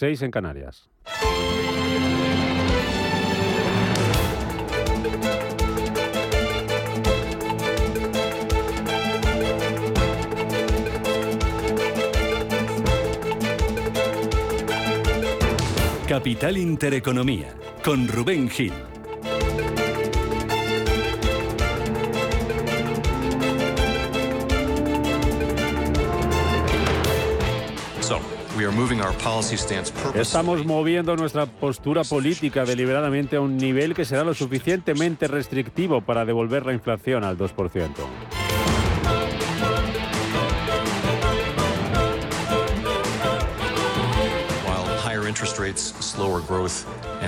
6 en Canarias. Capital Intereconomía, con Rubén Gil. Estamos moviendo nuestra postura política deliberadamente a un nivel que será lo suficientemente restrictivo para devolver la inflación al 2%.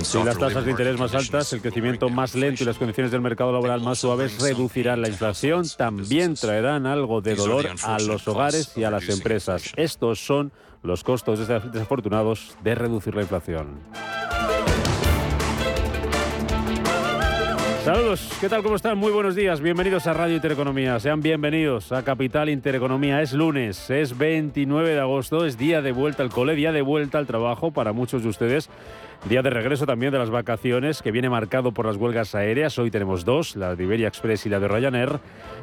Si las tasas de interés más altas, el crecimiento más lento y las condiciones del mercado laboral más suaves reducirán la inflación, también traerán algo de dolor a los hogares y a las empresas. Estos son los costos desafortunados de reducir la inflación. Saludos, ¿qué tal? ¿Cómo están? Muy buenos días, bienvenidos a Radio Intereconomía, sean bienvenidos a Capital Intereconomía. Es lunes, es 29 de agosto, es día de vuelta al cole, día de vuelta al trabajo para muchos de ustedes. Día de regreso también de las vacaciones, que viene marcado por las huelgas aéreas. Hoy tenemos dos, la de Iberia Express y la de Ryanair.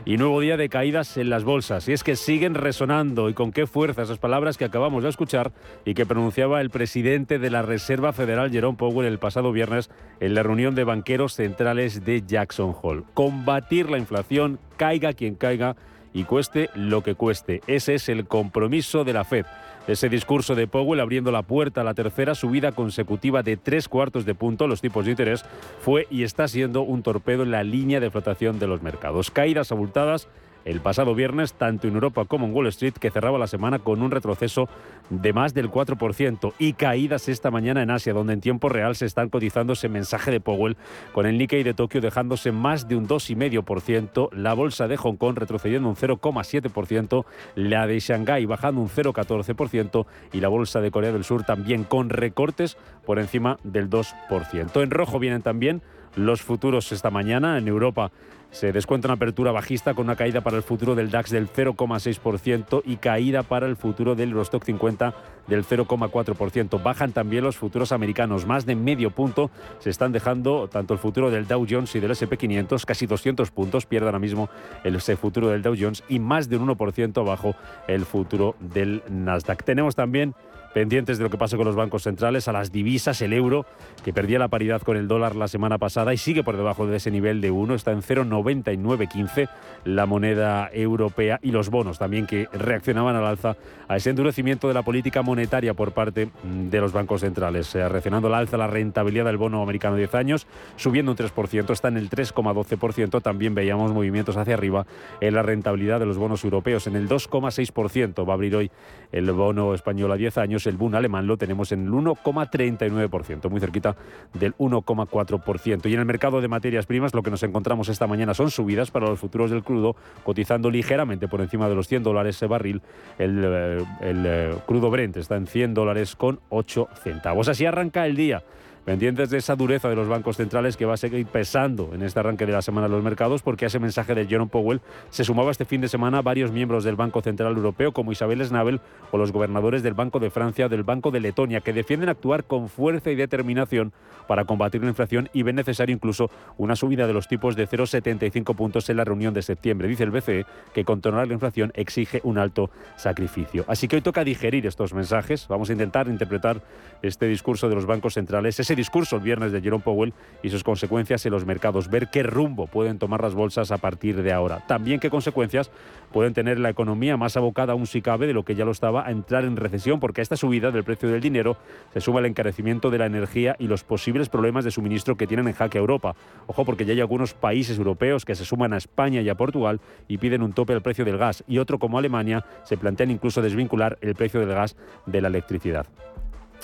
Y nuevo día de caídas en las bolsas. Y es que siguen resonando y con qué fuerza esas palabras que acabamos de escuchar y que pronunciaba el presidente de la Reserva Federal, Jerome Powell, el pasado viernes en la reunión de banqueros centrales de Jackson Hole. Combatir la inflación, caiga quien caiga y cueste lo que cueste. Ese es el compromiso de la Fed. Ese discurso de Powell abriendo la puerta a la tercera subida consecutiva de tres cuartos de punto los tipos de interés fue y está siendo un torpedo en la línea de flotación de los mercados. Caídas abultadas el pasado viernes, tanto en Europa como en Wall Street, que cerraba la semana con un retroceso de más del 4% y caídas esta mañana en Asia, donde en tiempo real se están cotizando ese mensaje de Powell, con el Nikkei de Tokio dejándose más de un 2,5%, la bolsa de Hong Kong retrocediendo un 0,7%, la de Shanghái bajando un 0,14% y la bolsa de Corea del Sur también con recortes por encima del 2%. En rojo vienen también los futuros esta mañana en Europa se descuenta una apertura bajista con una caída para el futuro del DAX del 0,6% y caída para el futuro del Eurostock 50 del 0,4%. Bajan también los futuros americanos, más de medio punto se están dejando tanto el futuro del Dow Jones y del SP 500, casi 200 puntos pierde ahora mismo el futuro del Dow Jones y más de un 1% abajo el futuro del Nasdaq. Tenemos también pendientes de lo que pasa con los bancos centrales, a las divisas, el euro, que perdía la paridad con el dólar la semana pasada y sigue por debajo de ese nivel de 1, está en 0,9915 la moneda europea y los bonos también que reaccionaban al alza a ese endurecimiento de la política monetaria por parte de los bancos centrales, eh, reaccionando al alza la rentabilidad del bono americano de 10 años, subiendo un 3%, está en el 3,12%, también veíamos movimientos hacia arriba en la rentabilidad de los bonos europeos, en el 2,6%, va a abrir hoy el bono español a 10 años, el Bund alemán lo tenemos en el 1,39%, muy cerquita del 1,4%. Y en el mercado de materias primas lo que nos encontramos esta mañana son subidas para los futuros del crudo, cotizando ligeramente por encima de los 100 dólares ese barril. El, eh, el eh, crudo Brent está en 100 dólares con 8 centavos. Así arranca el día pendientes de esa dureza de los bancos centrales que va a seguir pesando en este arranque de la semana de los mercados, porque a ese mensaje de Jerome Powell se sumaba este fin de semana varios miembros del Banco Central Europeo, como Isabel Schnabel o los gobernadores del Banco de Francia o del Banco de Letonia, que defienden actuar con fuerza y determinación para combatir la inflación y ven necesario incluso una subida de los tipos de 0,75 puntos en la reunión de septiembre. Dice el BCE que controlar la inflación exige un alto sacrificio. Así que hoy toca digerir estos mensajes. Vamos a intentar interpretar este discurso de los bancos centrales discurso el viernes de Jerome Powell y sus consecuencias en los mercados, ver qué rumbo pueden tomar las bolsas a partir de ahora. También qué consecuencias pueden tener la economía más abocada aún si cabe de lo que ya lo estaba a entrar en recesión, porque esta subida del precio del dinero se suma el encarecimiento de la energía y los posibles problemas de suministro que tienen en jaque a Europa. Ojo, porque ya hay algunos países europeos que se suman a España y a Portugal y piden un tope al precio del gas, y otro como Alemania se plantean incluso desvincular el precio del gas de la electricidad.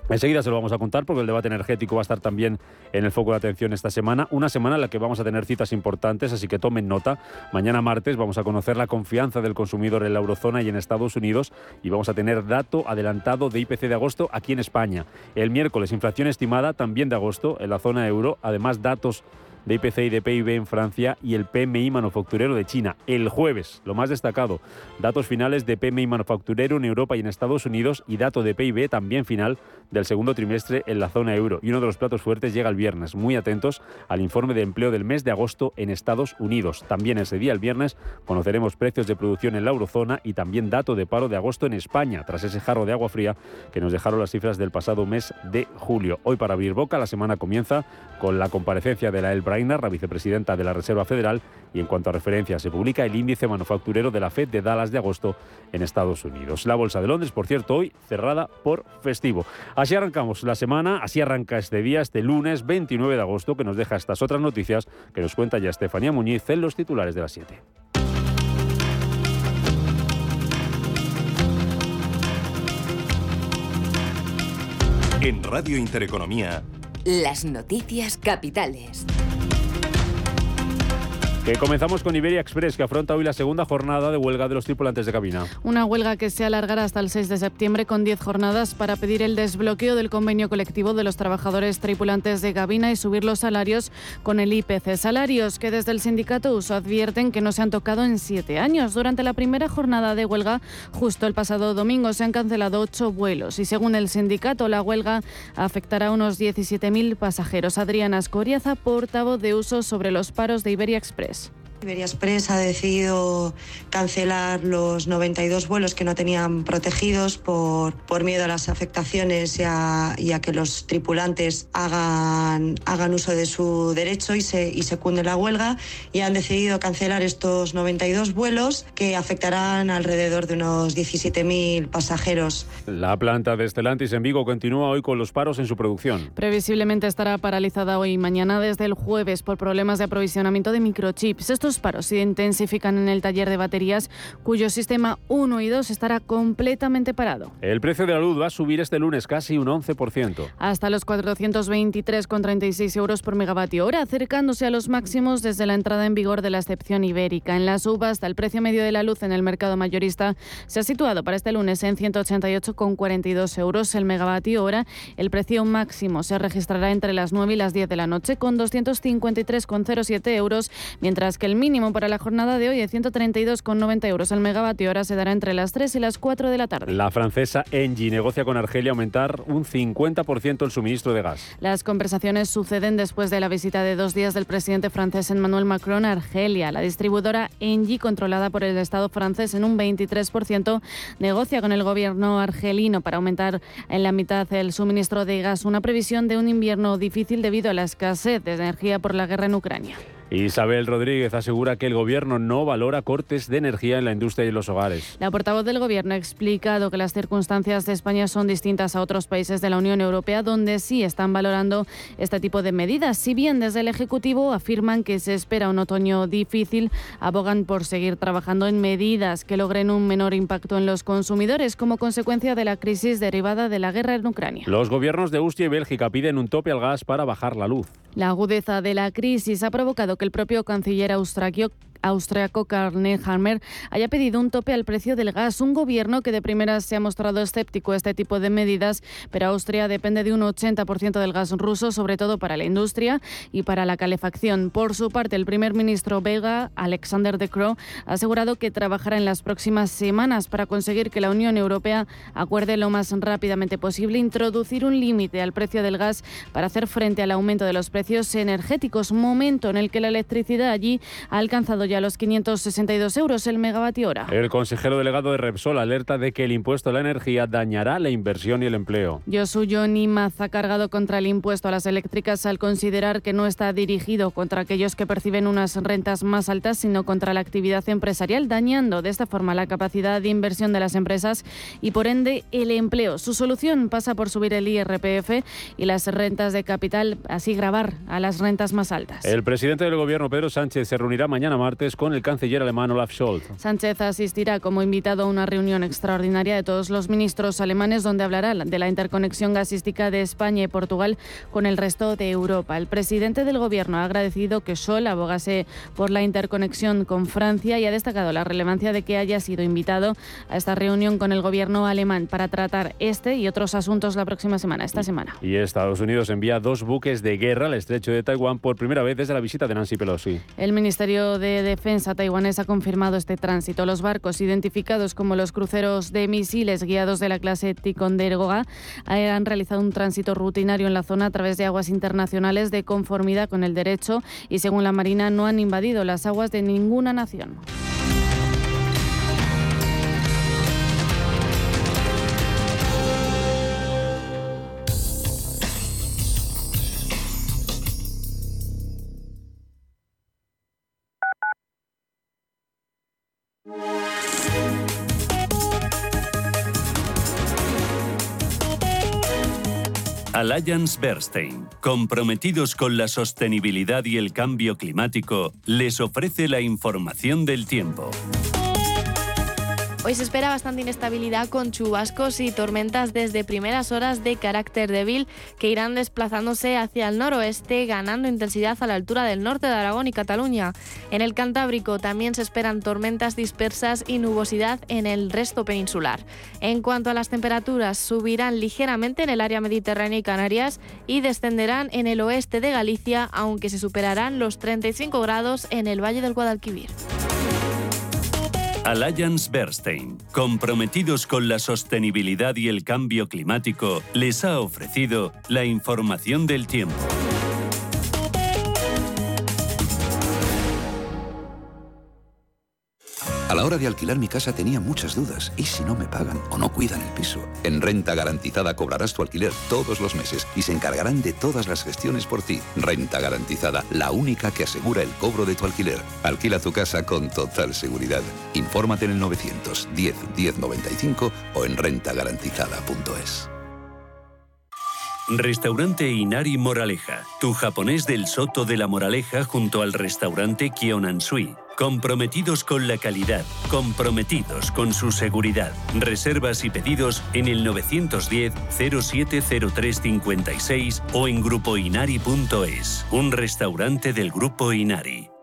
Enseguida se lo vamos a contar porque el debate energético va a estar también en el foco de atención esta semana. Una semana en la que vamos a tener citas importantes, así que tomen nota. Mañana martes vamos a conocer la confianza del consumidor en la eurozona y en Estados Unidos y vamos a tener dato adelantado de IPC de agosto aquí en España. El miércoles inflación estimada también de agosto en la zona euro, además datos de IPC y de PIB en Francia y el PMI manufacturero de China. El jueves, lo más destacado, datos finales de PMI manufacturero en Europa y en Estados Unidos y dato de PIB también final del segundo trimestre en la zona euro. Y uno de los platos fuertes llega el viernes. Muy atentos al informe de empleo del mes de agosto en Estados Unidos. También ese día, el viernes, conoceremos precios de producción en la eurozona y también dato de paro de agosto en España, tras ese jarro de agua fría que nos dejaron las cifras del pasado mes de julio. Hoy, para abrir boca, la semana comienza con la comparecencia de la El La vicepresidenta de la Reserva Federal, y en cuanto a referencia, se publica el índice manufacturero de la FED de Dallas de agosto en Estados Unidos. La Bolsa de Londres, por cierto, hoy cerrada por festivo. Así arrancamos la semana, así arranca este día, este lunes 29 de agosto, que nos deja estas otras noticias que nos cuenta ya Estefanía Muñiz en los titulares de las 7. En Radio Intereconomía. Las noticias capitales. Que comenzamos con Iberia Express, que afronta hoy la segunda jornada de huelga de los tripulantes de cabina. Una huelga que se alargará hasta el 6 de septiembre con 10 jornadas para pedir el desbloqueo del convenio colectivo de los trabajadores tripulantes de cabina y subir los salarios con el IPC. Salarios que desde el sindicato USO advierten que no se han tocado en siete años. Durante la primera jornada de huelga, justo el pasado domingo, se han cancelado ocho vuelos y según el sindicato, la huelga afectará a unos 17.000 pasajeros. Adriana Escoriaza, portavoz de USO sobre los paros de Iberia Express. Iberia Express ha decidido cancelar los 92 vuelos que no tenían protegidos por, por miedo a las afectaciones y a, y a, que los tripulantes hagan, hagan uso de su derecho y se, y se cunde la huelga y han decidido cancelar estos 92 vuelos que afectarán alrededor de unos 17.000 pasajeros. La planta de Stellantis en Vigo continúa hoy con los paros en su producción. Previsiblemente estará paralizada hoy y mañana desde el jueves por problemas de aprovisionamiento de microchips. Estos paros se intensifican en el taller de baterías, cuyo sistema 1 y 2 estará completamente parado. El precio de la luz va a subir este lunes casi un 11%. Hasta los 423,36 euros por megavatio hora, acercándose a los máximos desde la entrada en vigor de la excepción ibérica. En la subasta, el precio medio de la luz en el mercado mayorista se ha situado para este lunes en 188,42 euros el megavatio hora. El precio máximo se registrará entre las 9 y las 10 de la noche con 253,07 euros, mientras que el mínimo para la jornada de hoy es 132,90 euros el megavatio hora se dará entre las 3 y las 4 de la tarde. La francesa Engie negocia con Argelia aumentar un 50% el suministro de gas. Las conversaciones suceden después de la visita de dos días del presidente francés Emmanuel Macron a Argelia. La distribuidora Engie, controlada por el Estado francés en un 23%, negocia con el gobierno argelino para aumentar en la mitad el suministro de gas, una previsión de un invierno difícil debido a la escasez de energía por la guerra en Ucrania. Isabel Rodríguez asegura que el Gobierno no valora cortes de energía en la industria y en los hogares. La portavoz del Gobierno ha explicado que las circunstancias de España son distintas a otros países de la Unión Europea donde sí están valorando este tipo de medidas. Si bien desde el Ejecutivo afirman que se espera un otoño difícil, abogan por seguir trabajando en medidas que logren un menor impacto en los consumidores como consecuencia de la crisis derivada de la guerra en Ucrania. Los gobiernos de Austria y Bélgica piden un tope al gas para bajar la luz. La agudeza de la crisis ha provocado que el propio canciller austraquio austriaco Karl Hammer haya pedido un tope al precio del gas. Un gobierno que de primeras se ha mostrado escéptico a este tipo de medidas, pero Austria depende de un 80% del gas ruso, sobre todo para la industria y para la calefacción. Por su parte, el primer ministro belga, Alexander De Croo, ha asegurado que trabajará en las próximas semanas para conseguir que la Unión Europea acuerde lo más rápidamente posible introducir un límite al precio del gas para hacer frente al aumento de los precios energéticos, momento en el que la electricidad allí ha alcanzado ya los 562 euros el megavatio hora. El consejero delegado de Repsol alerta de que el impuesto a la energía dañará la inversión y el empleo. Yosuyo Nimaz ha cargado contra el impuesto a las eléctricas al considerar que no está dirigido contra aquellos que perciben unas rentas más altas, sino contra la actividad empresarial, dañando de esta forma la capacidad de inversión de las empresas y por ende el empleo. Su solución pasa por subir el IRPF y las rentas de capital, así grabar a las rentas más altas. El presidente del gobierno, Pedro Sánchez, se reunirá mañana martes martes con el canciller alemán Olaf Scholz. Sánchez asistirá como invitado a una reunión extraordinaria de todos los ministros alemanes donde hablará de la interconexión gasística de España y Portugal con el resto de Europa. El presidente del gobierno ha agradecido que Scholz abogase por la interconexión con Francia y ha destacado la relevancia de que haya sido invitado a esta reunión con el gobierno alemán para tratar este y otros asuntos la próxima semana, esta semana. Y Estados Unidos envía dos buques de guerra al estrecho de Taiwán por primera vez desde la visita de Nancy Pelosi. El Ministerio de Defensa taiwanés ha confirmado este tránsito. Los barcos, identificados como los cruceros de misiles guiados de la clase Ticonderoga, han realizado un tránsito rutinario en la zona a través de aguas internacionales de conformidad con el derecho y, según la Marina, no han invadido las aguas de ninguna nación. Alliance Bernstein, comprometidos con la sostenibilidad y el cambio climático, les ofrece la información del tiempo. Hoy se espera bastante inestabilidad con chubascos y tormentas desde primeras horas de carácter débil que irán desplazándose hacia el noroeste, ganando intensidad a la altura del norte de Aragón y Cataluña. En el Cantábrico también se esperan tormentas dispersas y nubosidad en el resto peninsular. En cuanto a las temperaturas, subirán ligeramente en el área mediterránea y Canarias y descenderán en el oeste de Galicia, aunque se superarán los 35 grados en el Valle del Guadalquivir. Alliance Bernstein, comprometidos con la sostenibilidad y el cambio climático, les ha ofrecido la información del tiempo. La hora de alquilar mi casa tenía muchas dudas. ¿Y si no me pagan o no cuidan el piso? En Renta Garantizada cobrarás tu alquiler todos los meses y se encargarán de todas las gestiones por ti. Renta Garantizada, la única que asegura el cobro de tu alquiler. Alquila tu casa con total seguridad. Infórmate en el 910 1095 o en rentagarantizada.es. Restaurante Inari Moraleja, tu japonés del Soto de la Moraleja junto al restaurante Kionansui. Comprometidos con la calidad, comprometidos con su seguridad. Reservas y pedidos en el 910 070356 o en grupoinari.es. Un restaurante del Grupo Inari.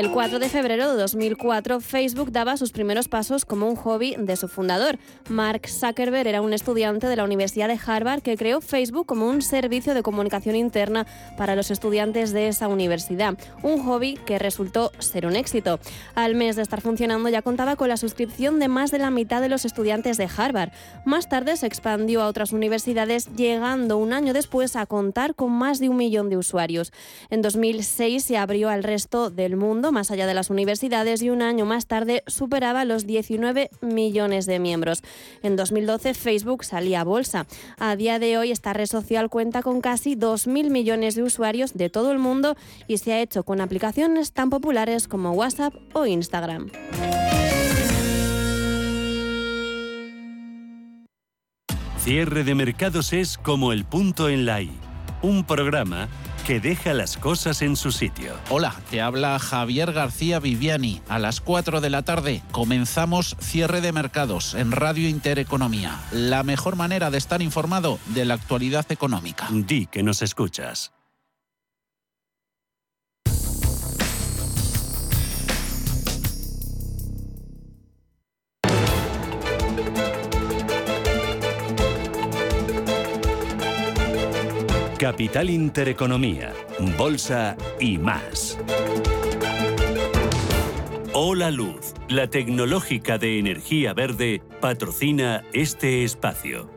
El 4 de febrero de 2004, Facebook daba sus primeros pasos como un hobby de su fundador. Mark Zuckerberg era un estudiante de la Universidad de Harvard que creó Facebook como un servicio de comunicación interna para los estudiantes de esa universidad. Un hobby que resultó ser un éxito. Al mes de estar funcionando ya contaba con la suscripción de más de la mitad de los estudiantes de Harvard. Más tarde se expandió a otras universidades, llegando un año después a contar con más de un millón de usuarios. En 2006 se abrió al resto del mundo más allá de las universidades y un año más tarde superaba los 19 millones de miembros. En 2012 Facebook salía a bolsa. A día de hoy esta red social cuenta con casi 2.000 millones de usuarios de todo el mundo y se ha hecho con aplicaciones tan populares como WhatsApp o Instagram. Cierre de mercados es como el punto en la I, un programa que deja las cosas en su sitio. Hola, te habla Javier García Viviani. A las 4 de la tarde comenzamos cierre de mercados en Radio Intereconomía. La mejor manera de estar informado de la actualidad económica. Di que nos escuchas. Capital Intereconomía, Bolsa y más. Hola Luz, la tecnológica de energía verde, patrocina este espacio.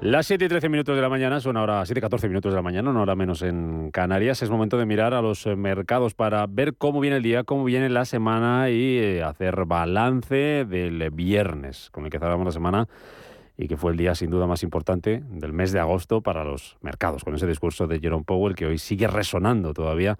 Las 7 y 13 minutos de la mañana son ahora 7 y 14 minutos de la mañana, no hora menos en Canarias. Es momento de mirar a los eh, mercados para ver cómo viene el día, cómo viene la semana y eh, hacer balance del viernes, con el que cerramos la semana y que fue el día sin duda más importante del mes de agosto para los mercados, con ese discurso de Jerome Powell que hoy sigue resonando todavía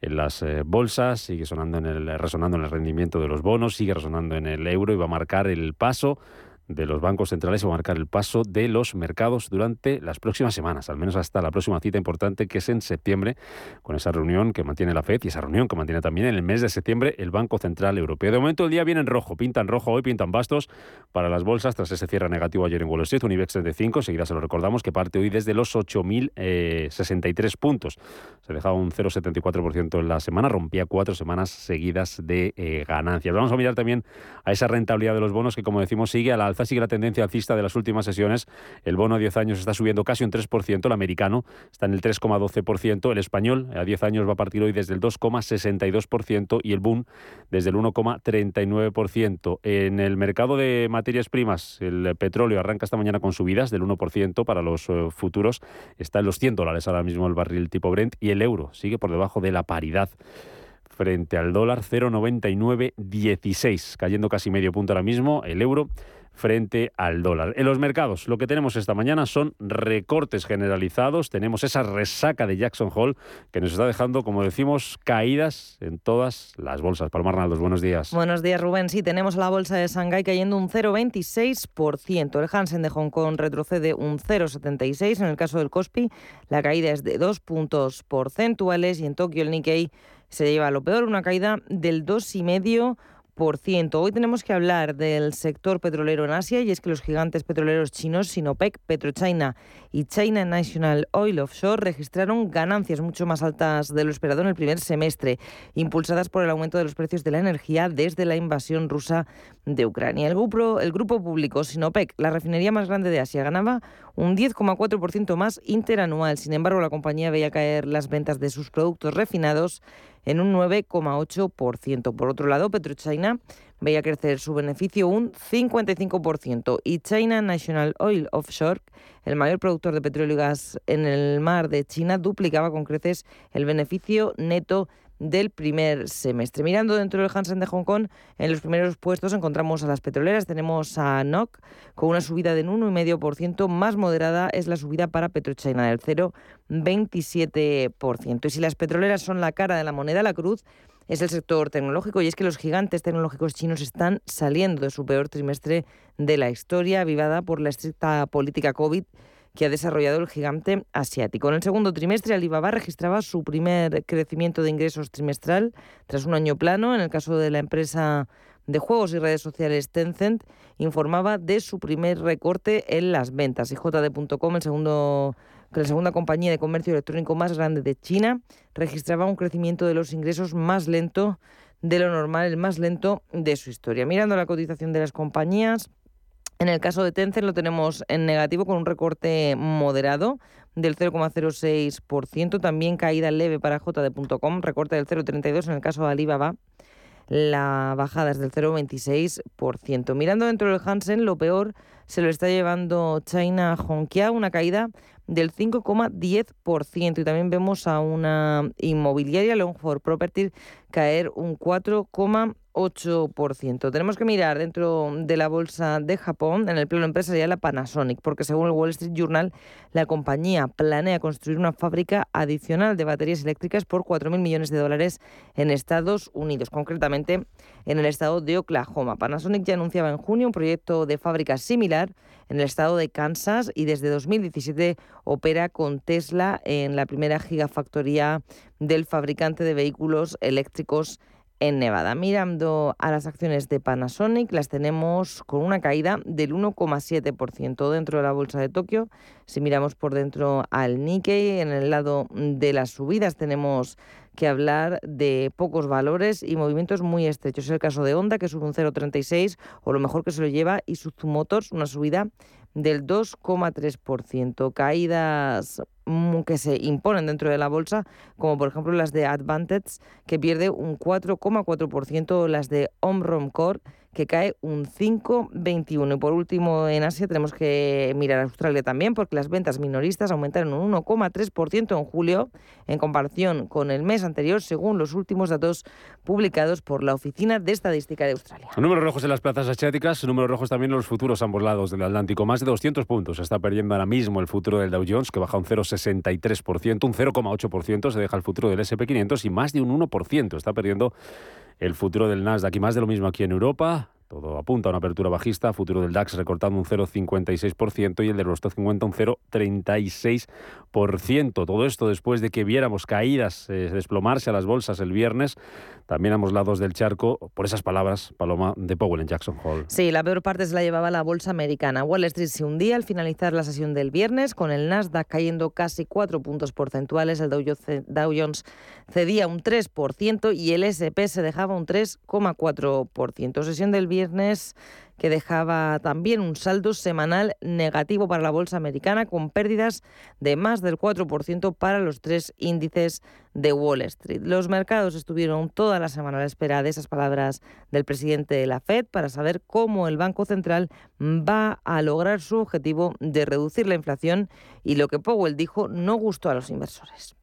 en las eh, bolsas, sigue sonando en el, resonando en el rendimiento de los bonos, sigue resonando en el euro y va a marcar el paso de los bancos centrales va a marcar el paso de los mercados durante las próximas semanas, al menos hasta la próxima cita importante que es en septiembre, con esa reunión que mantiene la FED y esa reunión que mantiene también en el mes de septiembre el Banco Central Europeo. De momento el día viene en rojo, pintan rojo hoy, pintan bastos para las bolsas tras ese cierre negativo ayer en Wall Street, un IBEX 35, seguida se lo recordamos que parte hoy desde los 8.063 puntos. Se dejaba un 0,74% en la semana, rompía cuatro semanas seguidas de eh, ganancias. Vamos a mirar también a esa rentabilidad de los bonos que como decimos sigue a la alza, sigue la tendencia alcista de las últimas sesiones. El bono a 10 años está subiendo casi un 3%, el americano está en el 3,12%, el español a 10 años va a partir hoy desde el 2,62% y el boom desde el 1,39%. En el mercado de materias primas, el petróleo arranca esta mañana con subidas del 1% para los eh, futuros, está en los 100 dólares ahora mismo el barril tipo Brent y el euro sigue por debajo de la paridad frente al dólar 0,9916, cayendo casi medio punto ahora mismo el euro frente al dólar. En los mercados, lo que tenemos esta mañana son recortes generalizados, tenemos esa resaca de Jackson Hole que nos está dejando, como decimos, caídas en todas las bolsas. Paloma Arnaldos, buenos días. Buenos días, Rubén. Sí, tenemos la bolsa de Shanghái cayendo un 0,26%. El Hansen de Hong Kong retrocede un 0,76%. En el caso del Kospi, la caída es de dos puntos porcentuales y en Tokio el Nikkei se lleva lo peor, una caída del 2,5%. Hoy tenemos que hablar del sector petrolero en Asia y es que los gigantes petroleros chinos Sinopec, PetroChina y China National Oil Offshore registraron ganancias mucho más altas de lo esperado en el primer semestre, impulsadas por el aumento de los precios de la energía desde la invasión rusa de Ucrania. El grupo, público Sinopec, la refinería más grande de Asia, ganaba un 10,4% más interanual. Sin embargo, la compañía veía caer las ventas de sus productos refinados en un 9,8%. Por otro lado, PetroChina veía crecer su beneficio un 55% y China National Oil Offshore, el mayor productor de petróleo y gas en el mar de China, duplicaba con creces el beneficio neto del primer semestre. Mirando dentro del Hansen de Hong Kong, en los primeros puestos encontramos a las petroleras, tenemos a NOC con una subida del 1,5%, más moderada es la subida para PetroChina del 0,27%. Y si las petroleras son la cara de la moneda, la cruz es el sector tecnológico y es que los gigantes tecnológicos chinos están saliendo de su peor trimestre de la historia, avivada por la estricta política COVID que ha desarrollado el gigante asiático. En el segundo trimestre, Alibaba registraba su primer crecimiento de ingresos trimestral tras un año plano. En el caso de la empresa de juegos y redes sociales Tencent, informaba de su primer recorte en las ventas. Y JD.com, el la segunda compañía de comercio electrónico más grande de China, registraba un crecimiento de los ingresos más lento de lo normal, el más lento de su historia. Mirando la cotización de las compañías, en el caso de Tencent lo tenemos en negativo con un recorte moderado del 0,06%, también caída leve para JD.com, recorte del 0,32% en el caso de Alibaba. La bajada es del 0,26%. Mirando dentro del Hansen, lo peor se lo está llevando China Hongqiao, una caída del 5,10%. Y también vemos a una inmobiliaria, Longford Property, caer un 4,8%. 8%. Tenemos que mirar dentro de la bolsa de Japón, en el plano empresarial, la Panasonic, porque según el Wall Street Journal, la compañía planea construir una fábrica adicional de baterías eléctricas por 4.000 millones de dólares en Estados Unidos, concretamente en el estado de Oklahoma. Panasonic ya anunciaba en junio un proyecto de fábrica similar en el estado de Kansas y desde 2017 opera con Tesla en la primera gigafactoría del fabricante de vehículos eléctricos en Nevada. Mirando a las acciones de Panasonic, las tenemos con una caída del 1,7% dentro de la bolsa de Tokio. Si miramos por dentro al Nikkei, en el lado de las subidas tenemos que hablar de pocos valores y movimientos muy estrechos. Es el caso de Honda, que sube un 0,36, o lo mejor que se lo lleva, y Suzuki Motors, una subida del 2,3%. Caídas mm, que se imponen dentro de la bolsa, como por ejemplo las de Advantage, que pierde un 4,4%, las de Omron Core, que cae un 5,21. Y por último, en Asia tenemos que mirar a Australia también, porque las ventas minoristas aumentaron un 1,3% en julio en comparación con el mes anterior, según los últimos datos publicados por la Oficina de Estadística de Australia. Números rojos en las plazas asiáticas, números rojos también en los futuros ambos lados del Atlántico. Más de 200 puntos está perdiendo ahora mismo el futuro del Dow Jones, que baja un 0,63%, un 0,8% se deja el futuro del SP500 y más de un 1% está perdiendo el futuro del Nasdaq y más de lo mismo aquí en Europa. Todo apunta a una apertura bajista, futuro del DAX recortando un 0,56% y el del Eurostoxx 50 un 0,36%. Todo esto después de que viéramos caídas eh, desplomarse a las bolsas el viernes, también ambos lados del charco, por esas palabras, Paloma, de Powell en Jackson Hole. Sí, la peor parte se la llevaba la bolsa americana. Wall Street se hundía al finalizar la sesión del viernes, con el Nasdaq cayendo casi 4 puntos porcentuales, el Dow Jones cedía un 3% y el SP se dejaba un 3,4%. Sesión del viernes que dejaba también un saldo semanal negativo para la bolsa americana, con pérdidas de más del 4% para los tres índices de Wall Street. Los mercados estuvieron toda la semana a la espera de esas palabras del presidente de la Fed para saber cómo el Banco Central va a lograr su objetivo de reducir la inflación y lo que Powell dijo no gustó a los inversores.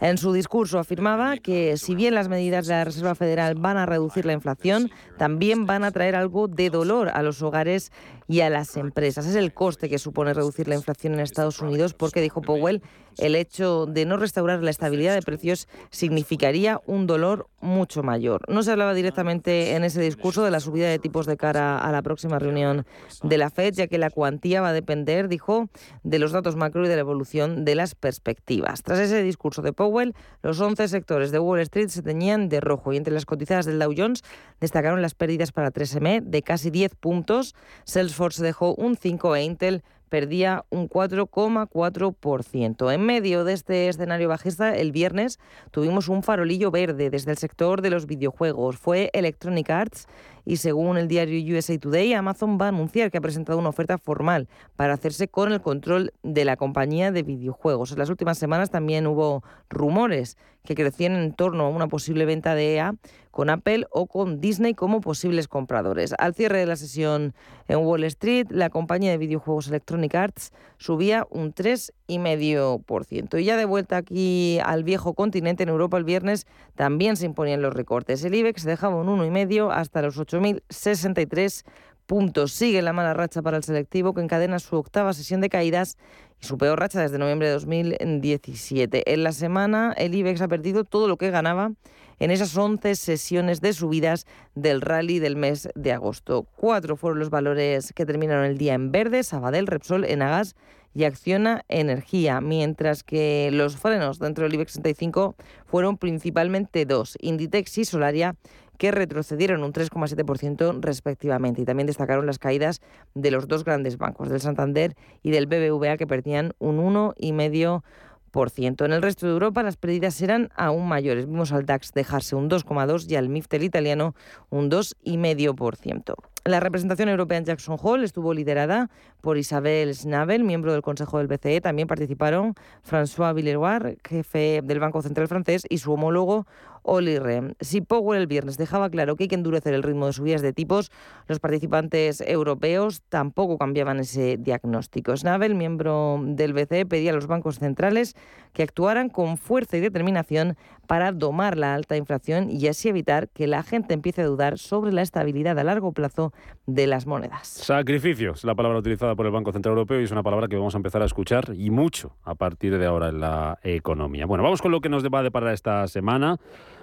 En su discurso afirmaba que si bien las medidas de la Reserva Federal van a reducir la inflación, también van a traer algo de dolor a los hogares y a las empresas. Es el coste que supone reducir la inflación en Estados Unidos porque, dijo Powell, el hecho de no restaurar la estabilidad de precios significaría un dolor mucho mayor. No se hablaba directamente en ese discurso de la subida de tipos de cara a la próxima reunión de la Fed, ya que la cuantía va a depender, dijo, de los datos macro y de la evolución de las perspectivas. Tras ese discurso de Powell, los 11 sectores de Wall Street se teñían de rojo y entre las cotizadas del Dow Jones destacaron las pérdidas para 3M de casi 10 puntos. Salesforce dejó un 5 e Intel perdía un 4,4%. En medio de este escenario bajista, el viernes tuvimos un farolillo verde desde el sector de los videojuegos. Fue Electronic Arts y según el diario USA Today, Amazon va a anunciar que ha presentado una oferta formal para hacerse con el control de la compañía de videojuegos. En las últimas semanas también hubo rumores que crecían en torno a una posible venta de EA con Apple o con Disney como posibles compradores. Al cierre de la sesión en Wall Street, la compañía de videojuegos Electronic Arts subía un 3,5%. Y ya de vuelta aquí al viejo continente, en Europa el viernes también se imponían los recortes. El IBEX dejaba un 1,5 hasta los 8.063 puntos. Sigue la mala racha para el selectivo que encadena su octava sesión de caídas y su peor racha desde noviembre de 2017. En la semana el IBEX ha perdido todo lo que ganaba en esas 11 sesiones de subidas del rally del mes de agosto. Cuatro fueron los valores que terminaron el día en verde, Sabadell, Repsol, Enagas y Acciona Energía, mientras que los frenos dentro del IBEX 65 fueron principalmente dos, Inditex y Solaria, que retrocedieron un 3,7% respectivamente. Y también destacaron las caídas de los dos grandes bancos, del Santander y del BBVA, que perdían un 1,5%. En el resto de Europa las pérdidas eran aún mayores. Vimos al DAX dejarse un 2,2 y al MIFTEL italiano un 2,5%. La representación europea en Jackson Hole estuvo liderada por Isabel Schnabel, miembro del Consejo del BCE. También participaron François Villeroy, jefe del Banco Central francés, y su homólogo Oli. Si Powell el viernes dejaba claro que hay que endurecer el ritmo de subidas de tipos, los participantes europeos tampoco cambiaban ese diagnóstico. Schnabel, miembro del BCE, pedía a los bancos centrales que actuaran con fuerza y determinación para domar la alta inflación y así evitar que la gente empiece a dudar sobre la estabilidad a largo plazo de las monedas. Sacrificios, la palabra utilizada por el Banco Central Europeo y es una palabra que vamos a empezar a escuchar y mucho a partir de ahora en la economía. Bueno, vamos con lo que nos va a deparar esta semana.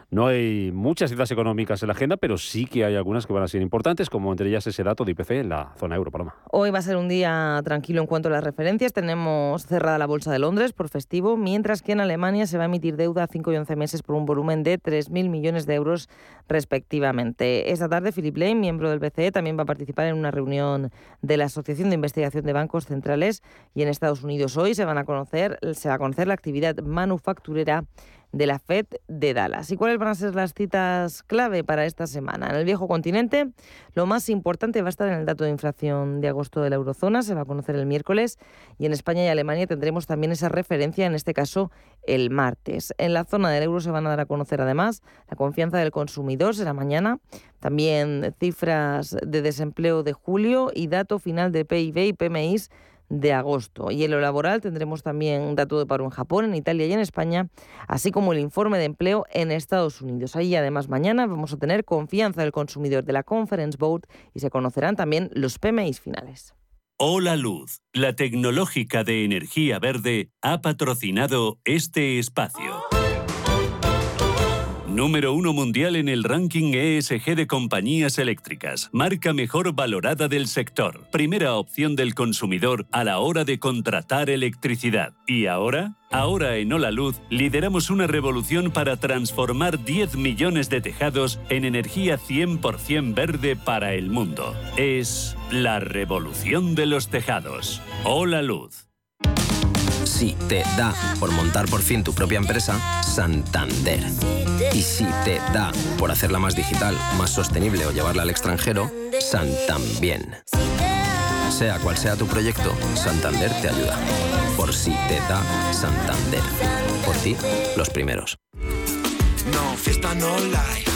No hay muchas citas económicas en la agenda, pero sí que hay algunas que van a ser importantes, como entre ellas ese dato de IPC en la zona euro, Paloma. Hoy va a ser un día tranquilo en cuanto a las referencias. Tenemos cerrada la Bolsa de Londres por festivo, mientras que en Alemania se va a emitir deuda a 5 y 11 meses por un volumen de 3.000 millones de euros respectivamente. Esta tarde, Philip Lane, miembro del BCE, también va a participar en una reunión de la Asociación de Investigación de Bancos Centrales y en Estados Unidos hoy se, va a conocer la actividad manufacturera de la FED de Dallas. ¿Y cuáles van a ser las citas clave para esta semana? En el viejo continente, lo más importante va a estar en el dato de inflación de agosto de la eurozona, se va a conocer el miércoles, y en España y Alemania tendremos también esa referencia, en este caso el martes. En la zona del euro se van a dar a conocer además la confianza del consumidor, será mañana, también cifras de desempleo de julio y dato final de PIB y PMIs de agosto. Y en lo laboral tendremos también un dato de paro en Japón, en Italia y en España, así como el informe de empleo en Estados Unidos. Ahí además mañana vamos a tener confianza del consumidor de la Conference Board y se conocerán también los PMIs finales. Hola Luz, la tecnológica de energía verde, ha patrocinado este espacio. Número uno mundial en el ranking ESG de compañías eléctricas. Marca mejor valorada del sector. Primera opción del consumidor a la hora de contratar electricidad. ¿Y ahora? Ahora en Hola Luz lideramos una revolución para transformar 10 millones de tejados en energía 100% verde para el mundo. Es la revolución de los tejados. Hola Luz. Si te da por montar por fin tu propia empresa, Santander. Y si te da por hacerla más digital, más sostenible o llevarla al extranjero, Santambién. Sea cual sea tu proyecto, Santander te ayuda. Por si te da Santander. Por ti, los primeros. No fiesta, no life.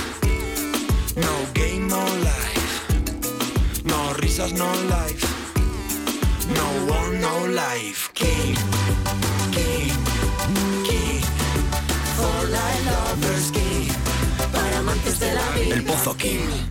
No game, no life. No risas, no life. No one, no life. King, king, king. For life lovers, king. Para amantes de la vida. El Pozo King.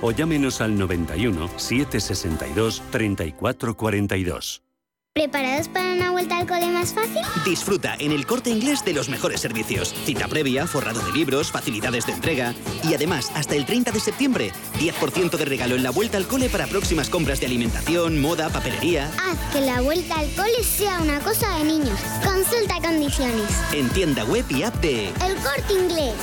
o llámenos al 91 762 3442. ¿Preparados para una vuelta al cole más fácil? Disfruta en el corte inglés de los mejores servicios. Cita previa, forrado de libros, facilidades de entrega. Y además, hasta el 30 de septiembre, 10% de regalo en la vuelta al cole para próximas compras de alimentación, moda, papelería. Haz que la vuelta al cole sea una cosa de niños. Consulta condiciones. En tienda web y app de El corte inglés.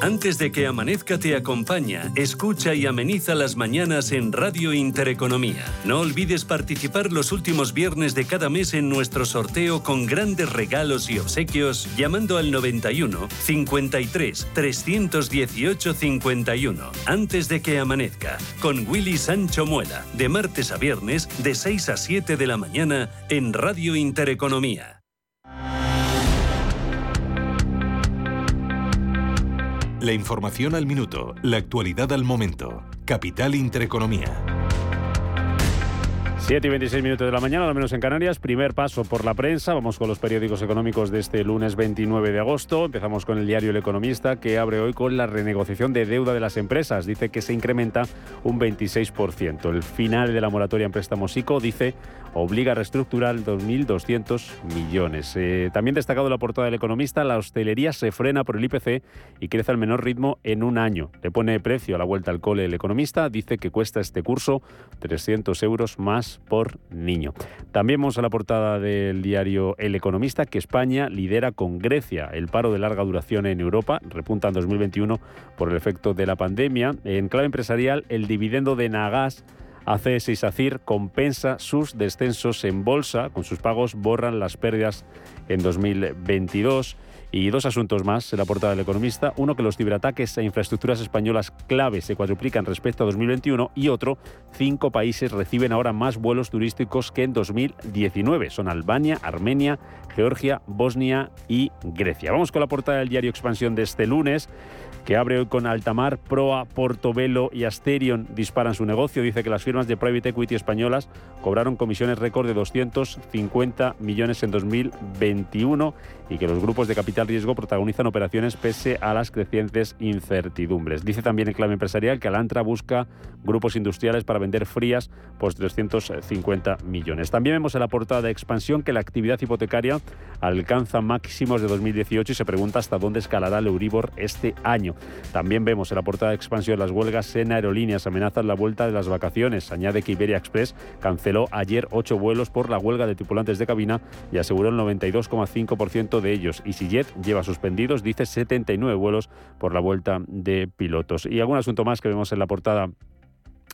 Antes de que amanezca te acompaña, escucha y ameniza las mañanas en Radio Intereconomía. No olvides participar los últimos viernes de cada mes en nuestro sorteo con grandes regalos y obsequios llamando al 91 53 318 51. Antes de que amanezca, con Willy Sancho Muela, de martes a viernes de 6 a 7 de la mañana en Radio Intereconomía. La información al minuto, la actualidad al momento. Capital Intereconomía. 7 y 26 minutos de la mañana, al menos en Canarias. Primer paso por la prensa. Vamos con los periódicos económicos de este lunes 29 de agosto. Empezamos con el diario El Economista, que abre hoy con la renegociación de deuda de las empresas. Dice que se incrementa un 26%. El final de la moratoria en préstamos ICO, dice, obliga a reestructurar 2.200 millones. Eh, también destacado la portada del Economista, la hostelería se frena por el IPC y crece al menor ritmo en un año. Le pone precio a la vuelta al cole el Economista. Dice que cuesta este curso 300 euros más por niño. También vamos a la portada del diario El Economista que España lidera con Grecia el paro de larga duración en Europa, repunta en 2021 por el efecto de la pandemia. En clave empresarial, el dividendo de Nagas ACS y SACIR compensa sus descensos en bolsa, con sus pagos borran las pérdidas en 2022. Y dos asuntos más en la portada del economista. Uno, que los ciberataques a infraestructuras españolas clave se cuadruplican respecto a 2021. Y otro, cinco países reciben ahora más vuelos turísticos que en 2019. Son Albania, Armenia, Georgia, Bosnia y Grecia. Vamos con la portada del diario Expansión de este lunes que abre hoy con Altamar, Proa, Portobelo y Asterion disparan su negocio. Dice que las firmas de private equity españolas cobraron comisiones récord de 250 millones en 2021 y que los grupos de capital riesgo protagonizan operaciones pese a las crecientes incertidumbres. Dice también en clave empresarial que Alantra busca grupos industriales para vender frías por 350 millones. También vemos en la portada de expansión que la actividad hipotecaria alcanza máximos de 2018 y se pregunta hasta dónde escalará el Euribor este año. También vemos en la portada de expansión las huelgas en aerolíneas amenazan la vuelta de las vacaciones. Añade que Iberia Express canceló ayer ocho vuelos por la huelga de tripulantes de cabina y aseguró el 92,5% de ellos. EasyJet lleva suspendidos, dice 79 vuelos por la vuelta de pilotos. Y algún asunto más que vemos en la portada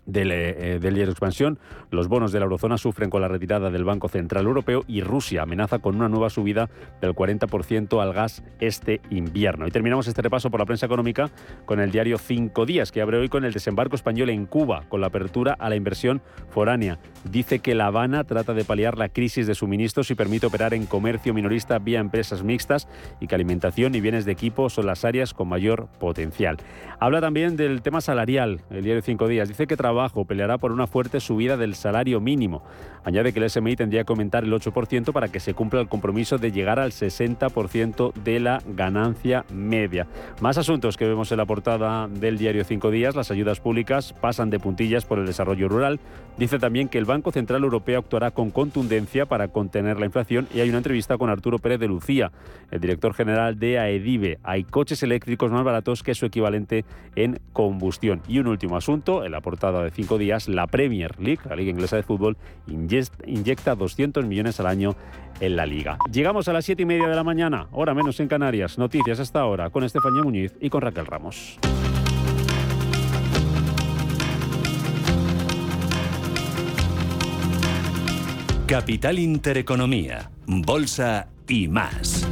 del, eh, del diario Expansión. Los bonos de la eurozona sufren con la retirada del Banco Central Europeo y Rusia amenaza con una nueva subida del 40% al gas este invierno. Y terminamos este repaso por la prensa económica con el diario Cinco Días, que abre hoy con el desembarco español en Cuba, con la apertura a la inversión foránea. Dice que La Habana trata de paliar la crisis de suministros y permite operar en comercio minorista vía empresas mixtas y que alimentación y bienes de equipo son las áreas con mayor potencial. Habla también del tema salarial, el diario Cinco Días. Dice que trabajo peleará por una fuerte subida del salario mínimo. Añade que el SMI tendría que aumentar el 8% para que se cumpla el compromiso de llegar al 60% de la ganancia media. Más asuntos que vemos en la portada del diario Cinco Días. Las ayudas públicas pasan de puntillas por el desarrollo rural. Dice también que el Banco Central Europeo actuará con contundencia para contener la inflación y hay una entrevista con Arturo Pérez de Lucía, el director general de AEDIVE. Hay coches eléctricos más baratos que su equivalente en combustión. Y un último asunto, en la portada de cinco días, la Premier League, la Liga Inglesa de Fútbol, inyecta 200 millones al año en la liga. Llegamos a las 7 y media de la mañana, hora menos en Canarias. Noticias hasta ahora con Estefanía Muñiz y con Raquel Ramos. Capital Intereconomía, Bolsa y más.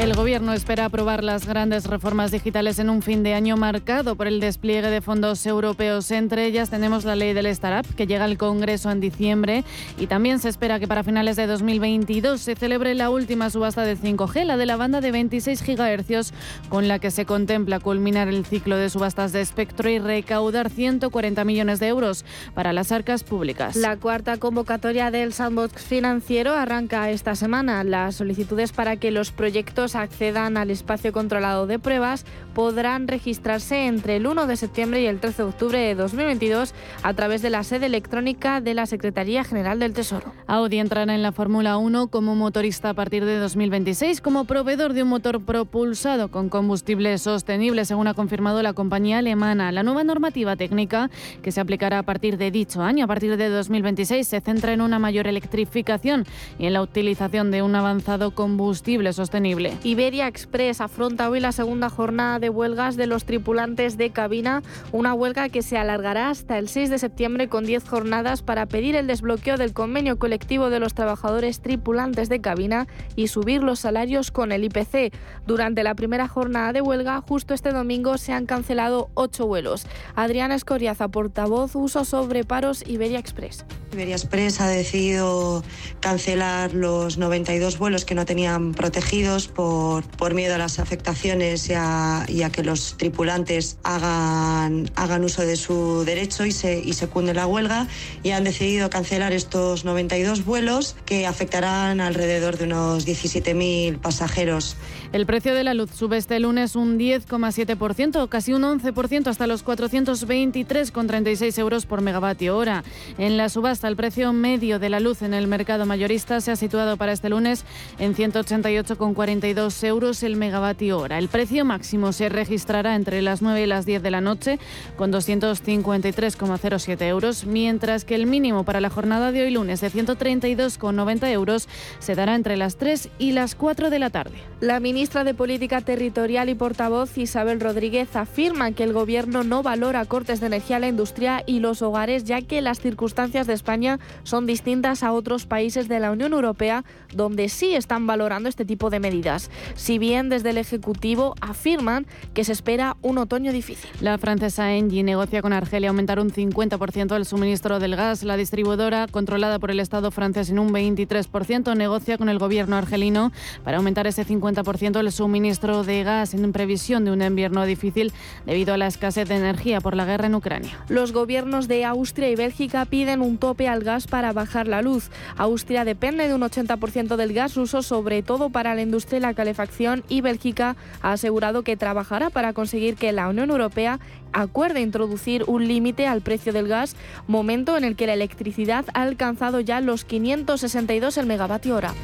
El Gobierno espera aprobar las grandes reformas digitales en un fin de año marcado por el despliegue de fondos europeos. Entre ellas tenemos la ley del Startup, que llega al Congreso en diciembre, y también se espera que para finales de 2022 se celebre la última subasta de 5G, la de la banda de 26 GHz, con la que se contempla culminar el ciclo de subastas de espectro y recaudar 140 millones de euros para las arcas públicas. La cuarta convocatoria del sandbox financiero arranca esta semana. Las solicitudes para que los proyectos accedan al espacio controlado de pruebas podrán registrarse entre el 1 de septiembre y el 13 de octubre de 2022 a través de la sede electrónica de la Secretaría General del Tesoro. Audi entrará en la Fórmula 1 como motorista a partir de 2026 como proveedor de un motor propulsado con combustible sostenible, según ha confirmado la compañía alemana. La nueva normativa técnica que se aplicará a partir de dicho año, a partir de 2026, se centra en una mayor electrificación y en la utilización de un avanzado combustible sostenible. Iberia Express afronta hoy la segunda jornada de huelgas de los tripulantes de cabina, una huelga que se alargará hasta el 6 de septiembre con 10 jornadas para pedir el desbloqueo del convenio colectivo de los trabajadores tripulantes de cabina y subir los salarios con el IPC. Durante la primera jornada de huelga, justo este domingo, se han cancelado 8 vuelos. Adriana Escoriaza, portavoz, uso sobre paros Iberia Express. Iberia Express ha decidido cancelar los 92 vuelos que no tenían protegidos por, por miedo a las afectaciones y a, y a, que los tripulantes hagan, hagan uso de su derecho y se, y secunde la huelga y han decidido cancelar estos 92 vuelos que afectarán alrededor de unos 17.000 pasajeros. El precio de la luz sube este lunes un 10,7%, casi un 11% hasta los 423,36 euros por megavatio hora. En la subasta, el precio medio de la luz en el mercado mayorista se ha situado para este lunes en 188,42 euros el megavatio hora. El precio máximo se registrará entre las 9 y las 10 de la noche con 253,07 euros, mientras que el mínimo para la jornada de hoy lunes de 132,90 euros se dará entre las 3 y las 4 de la tarde. La ministra de Política Territorial y portavoz Isabel Rodríguez afirma que el Gobierno no valora cortes de energía a la industria y los hogares, ya que las circunstancias de España son distintas a otros países de la Unión Europea, donde sí están valorando este tipo de medidas. Si bien desde el Ejecutivo afirman que se espera un otoño difícil. La francesa Engie negocia con Argelia aumentar un 50% el suministro del gas. La distribuidora, controlada por el Estado francés en un 23%, negocia con el gobierno argelino para aumentar ese 50% el suministro de gas en previsión de un invierno difícil debido a la escasez de energía por la guerra en Ucrania. Los gobiernos de Austria y Bélgica piden un tope al gas para bajar la luz. Austria depende de un 80% del gas ruso, sobre todo para la industria calefacción, y Bélgica ha asegurado que trabajará para conseguir que la Unión Europea acuerde introducir un límite al precio del gas, momento en el que la electricidad ha alcanzado ya los 562 el megavatio hora.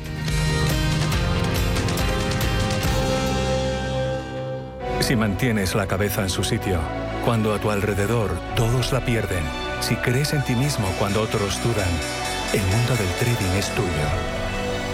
Si mantienes la cabeza en su sitio, cuando a tu alrededor todos la pierden, si crees en ti mismo cuando otros dudan, el mundo del trading es tuyo.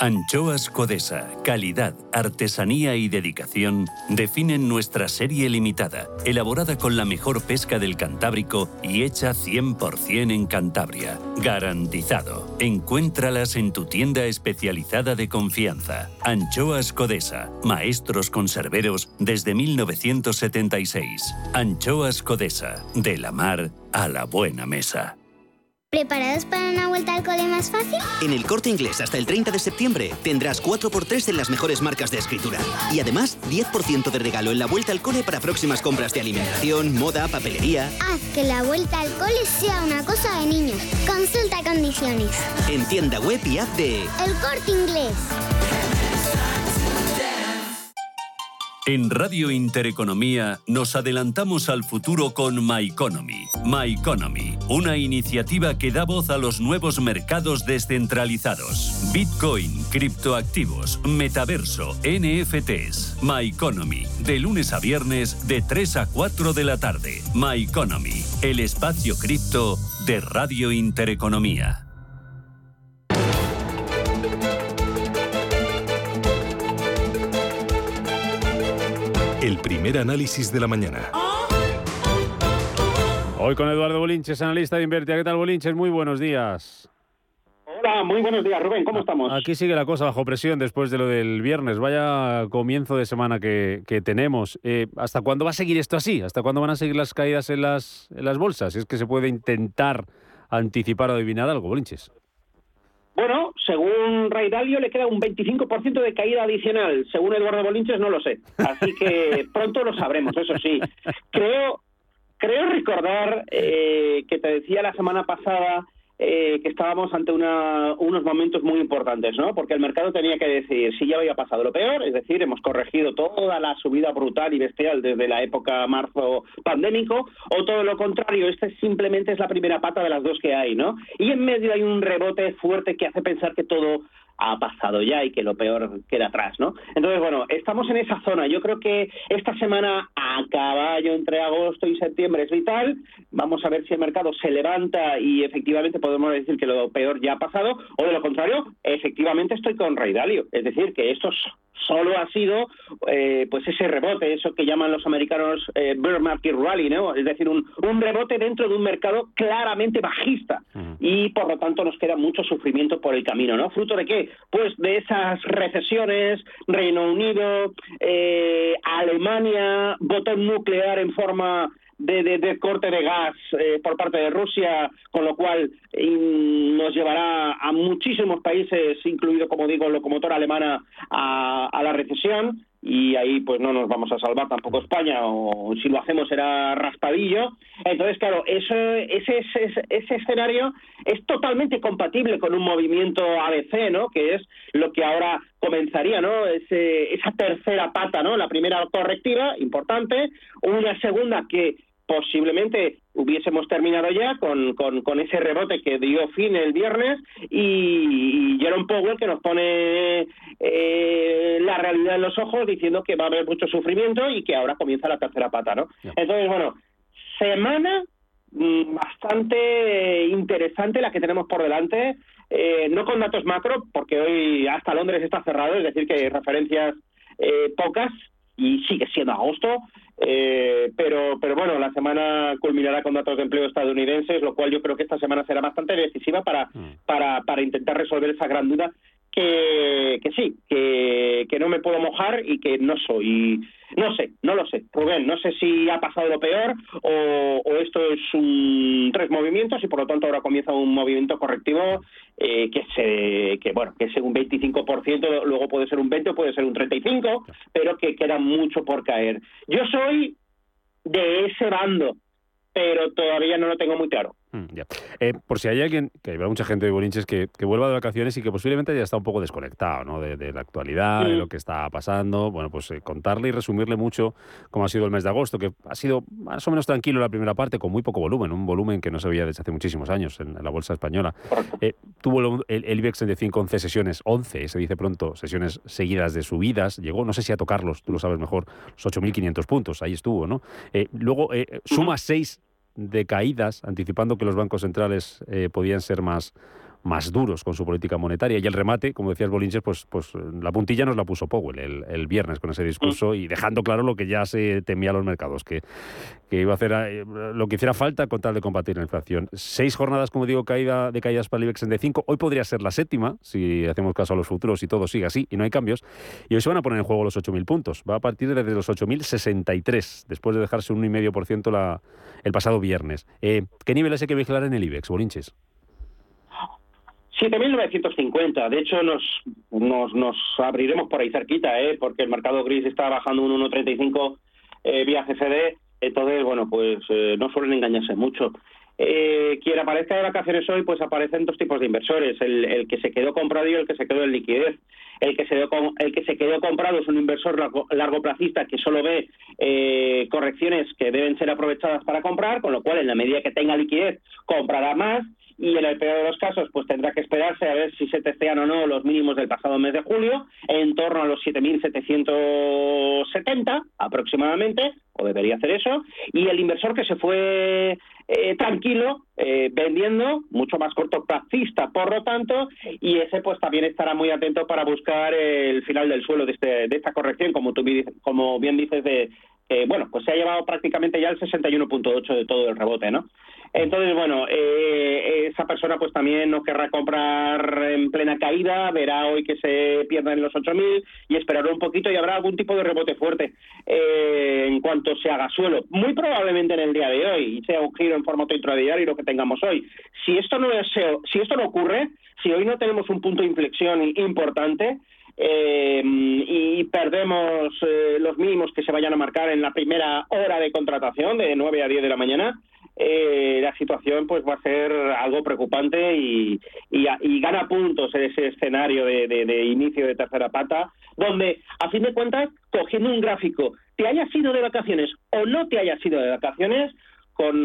Anchoas Codesa, calidad, artesanía y dedicación definen nuestra serie limitada, elaborada con la mejor pesca del Cantábrico y hecha 100% en Cantabria. Garantizado. Encuéntralas en tu tienda especializada de confianza. Anchoas Codesa, maestros conserveros desde 1976. Anchoas Codesa, de la mar a la buena mesa. ¿Preparados para una vuelta al cole más fácil? En el corte inglés hasta el 30 de septiembre tendrás 4x3 en las mejores marcas de escritura. Y además, 10% de regalo en la vuelta al cole para próximas compras de alimentación, moda, papelería. Haz que la vuelta al cole sea una cosa de niños. Consulta condiciones. En tienda web y app de El corte inglés. En Radio Intereconomía nos adelantamos al futuro con My Economy. My Economy, una iniciativa que da voz a los nuevos mercados descentralizados. Bitcoin, criptoactivos, metaverso, NFTs. My Economy, de lunes a viernes de 3 a 4 de la tarde. My Economy, el espacio cripto de Radio Intereconomía. El primer análisis de la mañana. Hoy con Eduardo Bolinches, analista de Invertia. ¿Qué tal, Bolinches? Muy buenos días. Hola, muy buenos días, Rubén. ¿Cómo estamos? Aquí sigue la cosa bajo presión después de lo del viernes. Vaya comienzo de semana que, que tenemos. Eh, ¿Hasta cuándo va a seguir esto así? ¿Hasta cuándo van a seguir las caídas en las, en las bolsas? Es que se puede intentar anticipar o adivinar algo, Bolinches. Bueno, según Ray Dalio le queda un 25% de caída adicional. Según Eduardo Bolinches no lo sé. Así que pronto lo sabremos, eso sí. Creo, creo recordar eh, que te decía la semana pasada eh, que estábamos ante una, unos momentos muy importantes, ¿no? Porque el mercado tenía que decidir si ya había pasado lo peor, es decir, hemos corregido toda la subida brutal y bestial desde la época marzo pandémico, o todo lo contrario, este simplemente es la primera pata de las dos que hay, ¿no? Y en medio hay un rebote fuerte que hace pensar que todo ha pasado ya y que lo peor queda atrás, ¿no? Entonces, bueno, estamos en esa zona. Yo creo que esta semana a caballo entre agosto y septiembre es vital. Vamos a ver si el mercado se levanta y efectivamente podemos decir que lo peor ya ha pasado o de lo contrario, efectivamente estoy con Ray Dalio. Es decir, que esto solo ha sido eh, pues ese rebote, eso que llaman los americanos eh, bear market rally, ¿no? Es decir, un, un rebote dentro de un mercado claramente bajista y por lo tanto nos queda mucho sufrimiento por el camino, ¿no? ¿Fruto de qué? Pues de esas recesiones, Reino Unido, eh, Alemania, botón nuclear en forma de, de, corte de gas eh, por parte de Rusia, con lo cual in- nos llevará a muchísimos países, incluido, como digo, locomotora alemana, a, a la recesión. Y ahí pues no nos vamos a salvar tampoco España, o si lo hacemos será raspadillo. Entonces, claro, eso, ese, ese, ese escenario es totalmente compatible con un movimiento ABC, ¿no? Que es lo que ahora comenzaría, ¿no? Ese, esa tercera pata, ¿no? La primera correctiva, importante, una segunda que posiblemente hubiésemos terminado ya con, con, con ese rebote que dio fin el viernes y, y Jerome Powell que nos pone eh, la realidad en los ojos diciendo que va a haber mucho sufrimiento y que ahora comienza la tercera pata, ¿no? Entonces, bueno, semana mm, bastante interesante la que tenemos por delante, eh, no con datos macro, porque hoy hasta Londres está cerrado, es decir, que hay referencias eh, pocas y sigue siendo agosto, eh, pero, pero bueno, la semana culminará con datos de empleo estadounidenses, lo cual yo creo que esta semana será bastante decisiva para, para, para intentar resolver esa gran duda que, sí, que, que no me puedo mojar y que no soy, no sé, no lo sé, Rubén, no sé si ha pasado lo peor o, o esto es un tres movimientos y por lo tanto ahora comienza un movimiento correctivo eh, que se, que bueno, que es un 25%, luego puede ser un 20 o puede ser un 35, pero que queda mucho por caer. Yo soy de ese bando, pero todavía no lo tengo muy claro. Mm, ya. Eh, por si hay alguien, que habrá mucha gente de Bolinches que, que vuelva de vacaciones y que posiblemente ya está un poco desconectado ¿no? de, de la actualidad, de Mm. lo que está pasando. Bueno, pues eh, contarle y resumirle mucho cómo ha sido el mes de agosto, que ha sido más o menos tranquilo la primera parte, con muy poco volumen, un volumen que no se veía desde hace muchísimos años en, en la bolsa española. Eh, tuvo el, el, el IBEX 35 11 sesiones, 11, se dice pronto, sesiones seguidas de subidas. Llegó, no sé si a tocarlos, tú lo sabes mejor, los 8.500 puntos, ahí estuvo, ¿no? Eh, luego eh, suma 6 de caídas, anticipando que los bancos centrales eh, podían ser más, más duros con su política monetaria. Y el remate, como decías Bolinches, pues, pues la puntilla nos la puso Powell el, el viernes con ese discurso y dejando claro lo que ya se temía a los mercados, que, que iba a hacer eh, lo que hiciera falta con tal de combatir la inflación. Seis jornadas, como digo, caída de caídas para el IBEX 35. Hoy podría ser la séptima, si hacemos caso a los futuros y todo sigue así y no hay cambios. Y hoy se van a poner en juego los 8.000 puntos. Va a partir desde los 8.063, después de dejarse un 1,5% la, el pasado viernes. Eh, ¿Qué niveles hay que vigilar en el IBEX, Bolinches? 7.950. De hecho, nos, nos, nos abriremos por ahí cerquita, ¿eh? porque el mercado gris está bajando un 1.35 eh, vía CFD. Entonces, bueno, pues eh, no suelen engañarse mucho. Eh, quien aparezca de vacaciones hoy, pues aparecen dos tipos de inversores: el, el que se quedó comprado y el que se quedó en liquidez. El que se con, el que se quedó comprado es un inversor largo, largo placista que solo ve eh, correcciones que deben ser aprovechadas para comprar, con lo cual, en la medida que tenga liquidez, comprará más y en el peor de los casos pues tendrá que esperarse a ver si se testean o no los mínimos del pasado mes de julio en torno a los 7.770 aproximadamente o debería hacer eso y el inversor que se fue eh, tranquilo eh, vendiendo mucho más cortoplacista por lo tanto y ese pues también estará muy atento para buscar el final del suelo de, este, de esta corrección como tú como bien dices de eh, bueno, pues se ha llevado prácticamente ya el 61.8 de todo el rebote, ¿no? Entonces, bueno, eh, esa persona pues también no querrá comprar en plena caída, verá hoy que se pierden los 8.000 y esperará un poquito y habrá algún tipo de rebote fuerte eh, en cuanto se haga suelo. Muy probablemente en el día de hoy, y sea un giro en formato intradiario lo que tengamos hoy. Si esto no, es, si esto no ocurre, si hoy no tenemos un punto de inflexión importante, eh, y perdemos eh, los mínimos que se vayan a marcar en la primera hora de contratación de 9 a 10 de la mañana, eh, la situación pues va a ser algo preocupante y, y, y gana puntos en ese escenario de, de, inicio de tercera pata, donde a fin de cuentas, cogiendo un gráfico, te hayas ido de vacaciones o no te hayas ido de vacaciones, con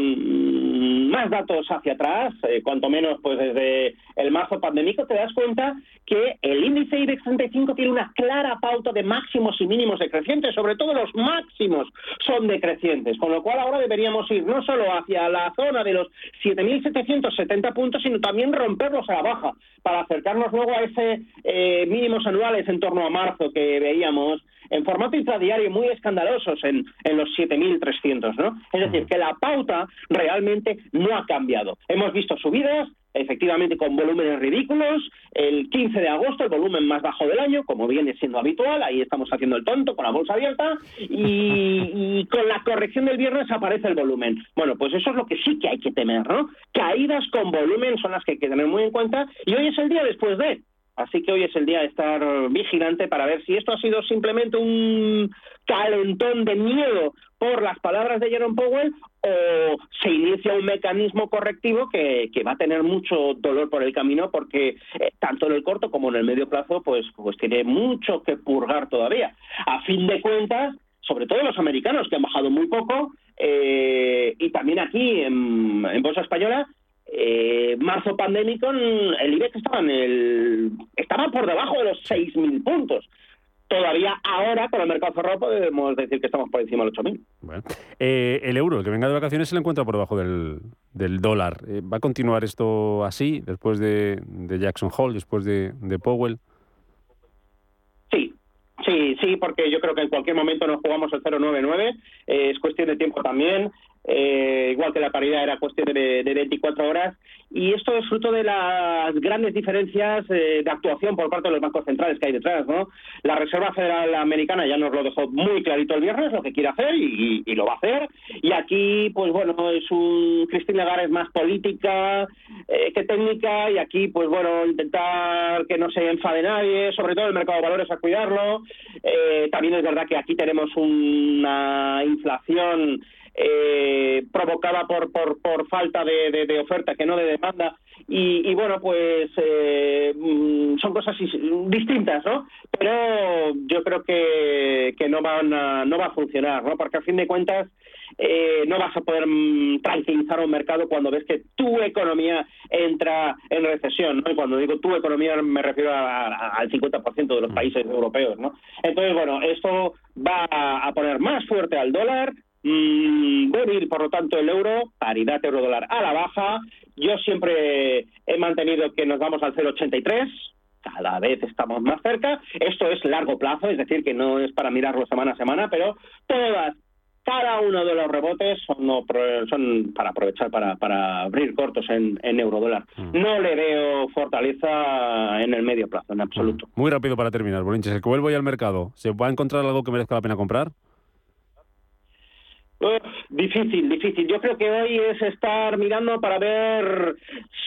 más datos hacia atrás, eh, cuanto menos pues desde el marzo pandémico, te das cuenta que el índice IBEX 35 tiene una clara pauta de máximos y mínimos decrecientes, sobre todo los máximos son decrecientes, con lo cual ahora deberíamos ir no solo hacia la zona de los 7.770 puntos, sino también romperlos a la baja, para acercarnos luego a ese eh, mínimos anuales en torno a marzo que veíamos en formato intradiario muy escandalosos en, en los 7.300, ¿no? Es decir, que la pauta realmente no ha cambiado. Hemos visto subidas, efectivamente con volúmenes ridículos, el 15 de agosto el volumen más bajo del año, como viene siendo habitual, ahí estamos haciendo el tonto con la bolsa abierta, y, con la corrección del viernes aparece el volumen. Bueno, pues eso es lo que sí que hay que temer, ¿no? Caídas con volumen son las que hay que tener muy en cuenta, y hoy es el día después de, Así que hoy es el día de estar vigilante para ver si esto ha sido simplemente un calentón de miedo por las palabras de Jerome Powell o se inicia un mecanismo correctivo que, que va a tener mucho dolor por el camino porque eh, tanto en el corto como en el medio plazo pues, pues tiene mucho que purgar todavía. A fin de cuentas, sobre todo los americanos que han bajado muy poco eh, y también aquí en, en Bolsa Española eh, marzo pandémico el IBEX estaba en el estaba por debajo de los 6.000 puntos todavía ahora con el mercado cerrado podemos decir que estamos por encima del 8.000 bueno. eh, el euro el que venga de vacaciones se le encuentra por debajo del, del dólar eh, ¿va a continuar esto así después de, de Jackson Hole después de, de Powell? Sí, Sí, sí, porque yo creo que en cualquier momento nos jugamos el 099, eh, es cuestión de tiempo también, eh, igual que la paridad era cuestión de, de, 24 horas, y esto es fruto de las grandes diferencias eh, de actuación por parte de los bancos centrales que hay detrás, ¿no? La Reserva Federal Americana ya nos lo dejó muy clarito el viernes, lo que quiere hacer, y, y lo va a hacer, y aquí, pues bueno, es un Christine Lagarde más política eh, que técnica, y aquí, pues bueno, intentar que no se enfade nadie, sobre todo el mercado de valores a cuidarlo, eh, también es verdad que aquí tenemos una inflación eh, provocada por, por, por falta de, de, de oferta que no de demanda. Y, y bueno, pues eh, mm, son cosas is- distintas, ¿no? Pero yo creo que, que no, van a, no va a funcionar, ¿no? Porque a fin de cuentas eh, no vas a poder mm, tranquilizar un mercado cuando ves que tu economía entra en recesión, ¿no? Y cuando digo tu economía me refiero a- a- al 50% de los países europeos, ¿no? Entonces, bueno, esto va a poner más fuerte al dólar, mm, débil, por lo tanto, el euro, paridad euro-dólar a la baja. Yo siempre he mantenido que nos vamos al 0,83, cada vez estamos más cerca. Esto es largo plazo, es decir, que no es para mirarlo semana a semana, pero todas, cada uno de los rebotes son, no son para aprovechar para, para abrir cortos en, en euro-dólar. No le veo fortaleza en el medio plazo, en absoluto. Muy rápido para terminar, Bolinches. El que vuelvo ya al mercado, ¿se va a encontrar algo que merezca la pena comprar? Uf, difícil, difícil. Yo creo que hoy es estar mirando para ver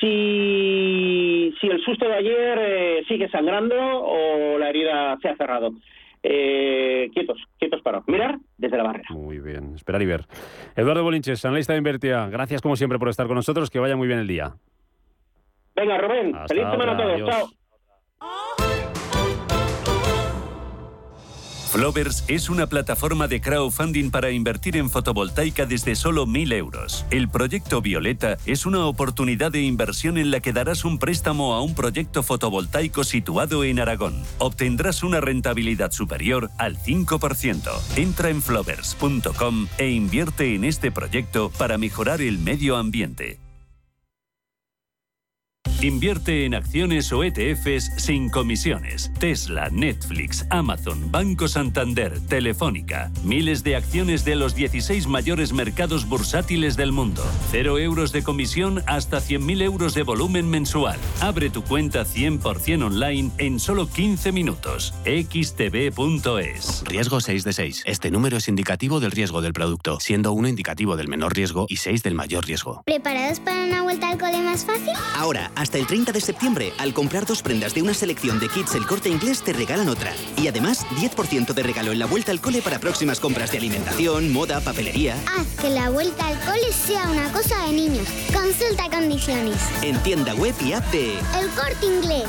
si, si el susto de ayer eh, sigue sangrando o la herida se ha cerrado. Eh, quietos, quietos para mirar desde la barrera. Muy bien, esperar y ver. Eduardo Bolinches, analista de Invertia, gracias como siempre por estar con nosotros, que vaya muy bien el día. Venga, Rubén, Hasta feliz semana a todos. Chao. Flovers es una plataforma de crowdfunding para invertir en fotovoltaica desde solo 1.000 euros. El proyecto Violeta es una oportunidad de inversión en la que darás un préstamo a un proyecto fotovoltaico situado en Aragón. Obtendrás una rentabilidad superior al 5%. Entra en flovers.com e invierte en este proyecto para mejorar el medio ambiente. Invierte en acciones o ETFs sin comisiones. Tesla, Netflix, Amazon, Banco Santander, Telefónica. Miles de acciones de los 16 mayores mercados bursátiles del mundo. Cero euros de comisión hasta 100.000 euros de volumen mensual. Abre tu cuenta 100% online en solo 15 minutos. xtb.es. Riesgo 6 de 6. Este número es indicativo del riesgo del producto, siendo 1 indicativo del menor riesgo y 6 del mayor riesgo. ¿Preparados para una vuelta al cole más fácil? Ahora, hasta el 30 de septiembre, al comprar dos prendas de una selección de kits El Corte Inglés, te regalan otra. Y además, 10% de regalo en la vuelta al cole para próximas compras de alimentación, moda, papelería. Haz que la vuelta al cole sea una cosa de niños. Consulta condiciones. En tienda web y app de El corte inglés.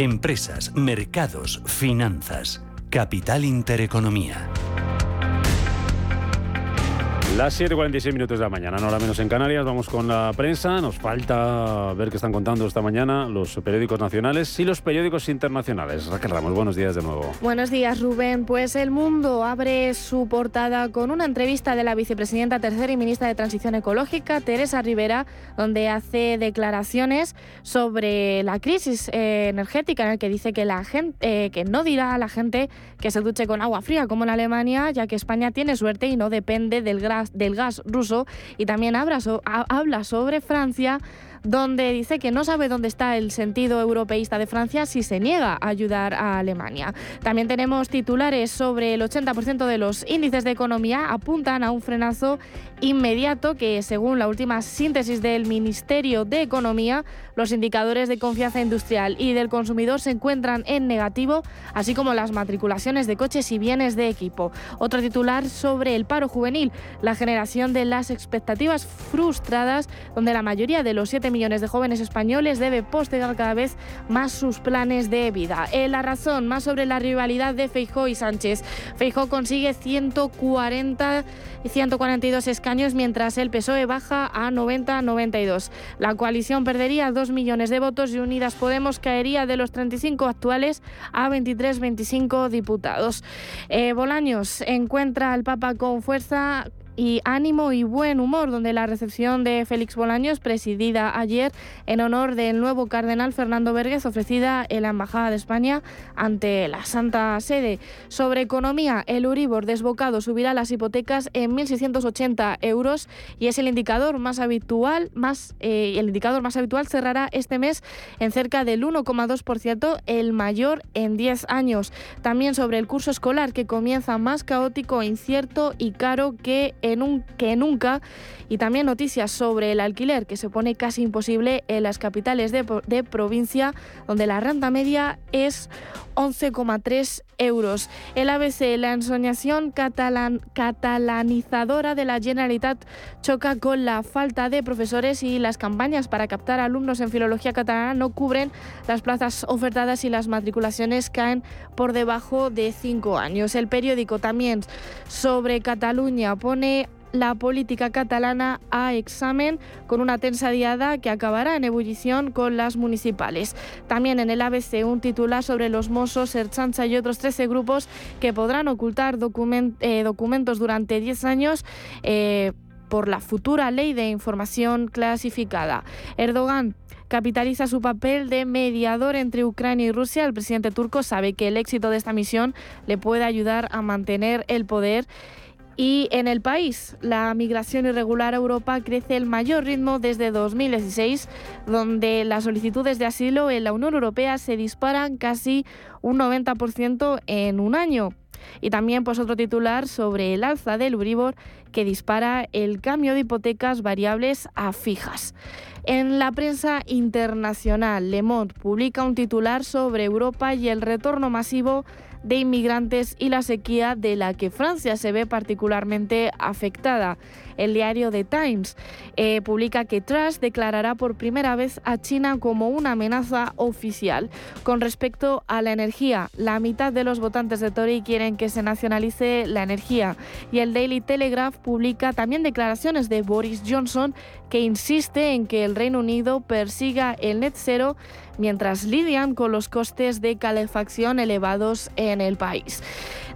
Empresas, mercados, finanzas. Capital Intereconomía. Las 7.46 minutos de la mañana, no hora menos en Canarias. Vamos con la prensa. Nos falta ver qué están contando esta mañana los periódicos nacionales y los periódicos internacionales. Raquel Ramos, buenos días de nuevo. Buenos días, Rubén. Pues El Mundo abre su portada con una entrevista de la vicepresidenta tercera y ministra de Transición Ecológica, Teresa Rivera, donde hace declaraciones sobre la crisis eh, energética, en el que dice que, la gente, eh, que no dirá a la gente que se duche con agua fría, como en Alemania, ya que España tiene suerte y no depende del del gas ruso. Y también so- ha- habla sobre Francia donde dice que no sabe dónde está el sentido europeísta de Francia si se niega a ayudar a Alemania. También tenemos titulares sobre el 80% de los índices de economía apuntan a un frenazo inmediato que, según la última síntesis del Ministerio de Economía, los indicadores de confianza industrial y del consumidor se encuentran en negativo, así como las matriculaciones de coches y bienes de equipo. Otro titular sobre el paro juvenil, la generación de las expectativas frustradas, donde la mayoría de los 7 millones de jóvenes españoles debe postergar cada vez más sus planes de vida. Eh, la razón, más sobre la rivalidad de Feijó y Sánchez. Feijó consigue 140 y 142 escaños, mientras el PSOE baja a 90-92. La coalición perdería 2 millones de votos y Unidas Podemos caería de los 35 actuales a 23-25 diputados. Eh, Bolaños encuentra al Papa con fuerza y ánimo y buen humor, donde la recepción de Félix Bolaños, presidida ayer en honor del nuevo cardenal Fernando Verguez, ofrecida en la Embajada de España ante la Santa Sede. Sobre economía, el Uribor desbocado subirá las hipotecas en 1.680 euros y es el indicador más habitual, más, eh, el indicador más habitual cerrará este mes en cerca del 1,2%, el mayor en 10 años. También sobre el curso escolar que comienza más caótico, incierto y caro que, que nunca. Y también noticias sobre el alquiler que se pone casi imposible en las capitales de, de provincia, donde la renta media es 11,3 euros. El ABC, la ensoñación catalan, catalanizadora de la Generalitat, choca con la falta de profesores y las campañas para captar alumnos en filología catalana no cubren las plazas ofertadas y las matriculaciones caen por debajo de cinco años. El periódico también sobre Cataluña pone la política catalana a examen con una tensa diada que acabará en ebullición con las municipales. También en el ABC un titular sobre los Mossos, Erchancha y otros 13 grupos que podrán ocultar eh, documentos durante 10 años. Eh, por la futura ley de información clasificada. Erdogan capitaliza su papel de mediador entre Ucrania y Rusia. El presidente turco sabe que el éxito de esta misión le puede ayudar a mantener el poder y en el país, la migración irregular a Europa crece el mayor ritmo desde 2016, donde las solicitudes de asilo en la Unión Europea se disparan casi un 90% en un año. Y también pues otro titular sobre el alza del Uribor que dispara el cambio de hipotecas variables a fijas. En la prensa internacional, Le Monde publica un titular sobre Europa y el retorno masivo de inmigrantes y la sequía de la que Francia se ve particularmente afectada. El diario The Times eh, publica que Truss declarará por primera vez a China como una amenaza oficial. Con respecto a la energía, la mitad de los votantes de Tory quieren que se nacionalice la energía y el Daily Telegraph publica también declaraciones de Boris Johnson que insiste en que el Reino Unido persiga el net cero mientras lidian con los costes de calefacción elevados en el país.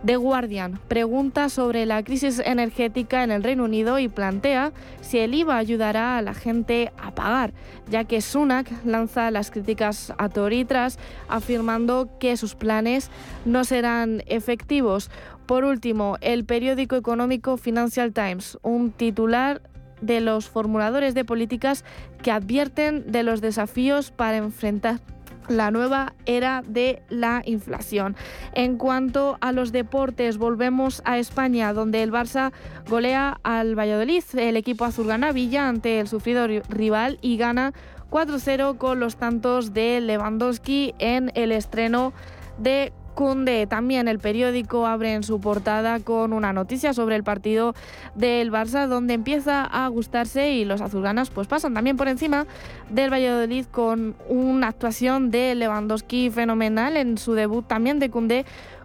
The Guardian pregunta sobre la crisis energética en el Reino Unido y plantea si el IVA ayudará a la gente a pagar, ya que Sunak lanza las críticas a Tory tras afirmando que sus planes no serán efectivos. Por último, el periódico económico Financial Times, un titular de los formuladores de políticas que advierten de los desafíos para enfrentar la nueva era de la inflación. En cuanto a los deportes, volvemos a España, donde el Barça golea al Valladolid. El equipo azul gana Villa ante el sufrido rival y gana 4-0 con los tantos de Lewandowski en el estreno de Cunde. También el periódico abre en su portada con una noticia sobre el partido del Barça, donde empieza a gustarse y los azulganas pues pasan también por encima del Valladolid con una actuación de Lewandowski fenomenal en su debut también de Cunde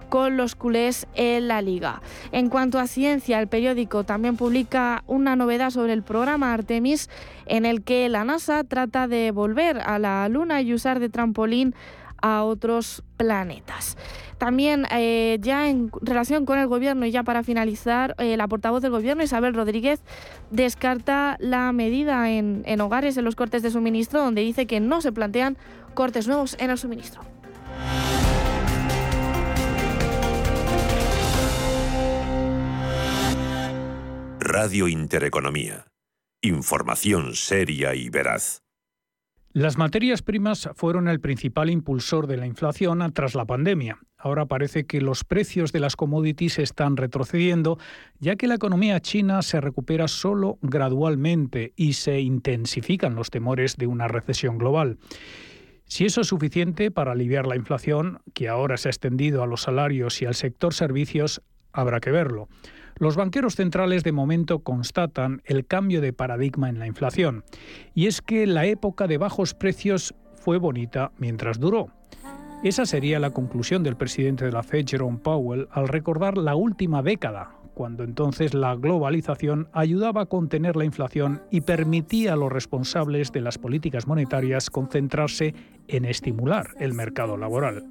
con los culés en la liga. En cuanto a ciencia, el periódico también publica una novedad sobre el programa Artemis en el que la NASA trata de volver a la Luna y usar de trampolín a otros planetas. También eh, ya en relación con el gobierno y ya para finalizar, eh, la portavoz del gobierno, Isabel Rodríguez, descarta la medida en, en hogares en los cortes de suministro, donde dice que no se plantean cortes nuevos en el suministro. Radio Intereconomía. Información seria y veraz. Las materias primas fueron el principal impulsor de la inflación tras la pandemia. Ahora parece que los precios de las commodities están retrocediendo, ya que la economía china se recupera solo gradualmente y se intensifican los temores de una recesión global. Si eso es suficiente para aliviar la inflación, que ahora se ha extendido a los salarios y al sector servicios, habrá que verlo. Los banqueros centrales de momento constatan el cambio de paradigma en la inflación, y es que la época de bajos precios fue bonita mientras duró. Esa sería la conclusión del presidente de la Fed, Jerome Powell, al recordar la última década, cuando entonces la globalización ayudaba a contener la inflación y permitía a los responsables de las políticas monetarias concentrarse en estimular el mercado laboral.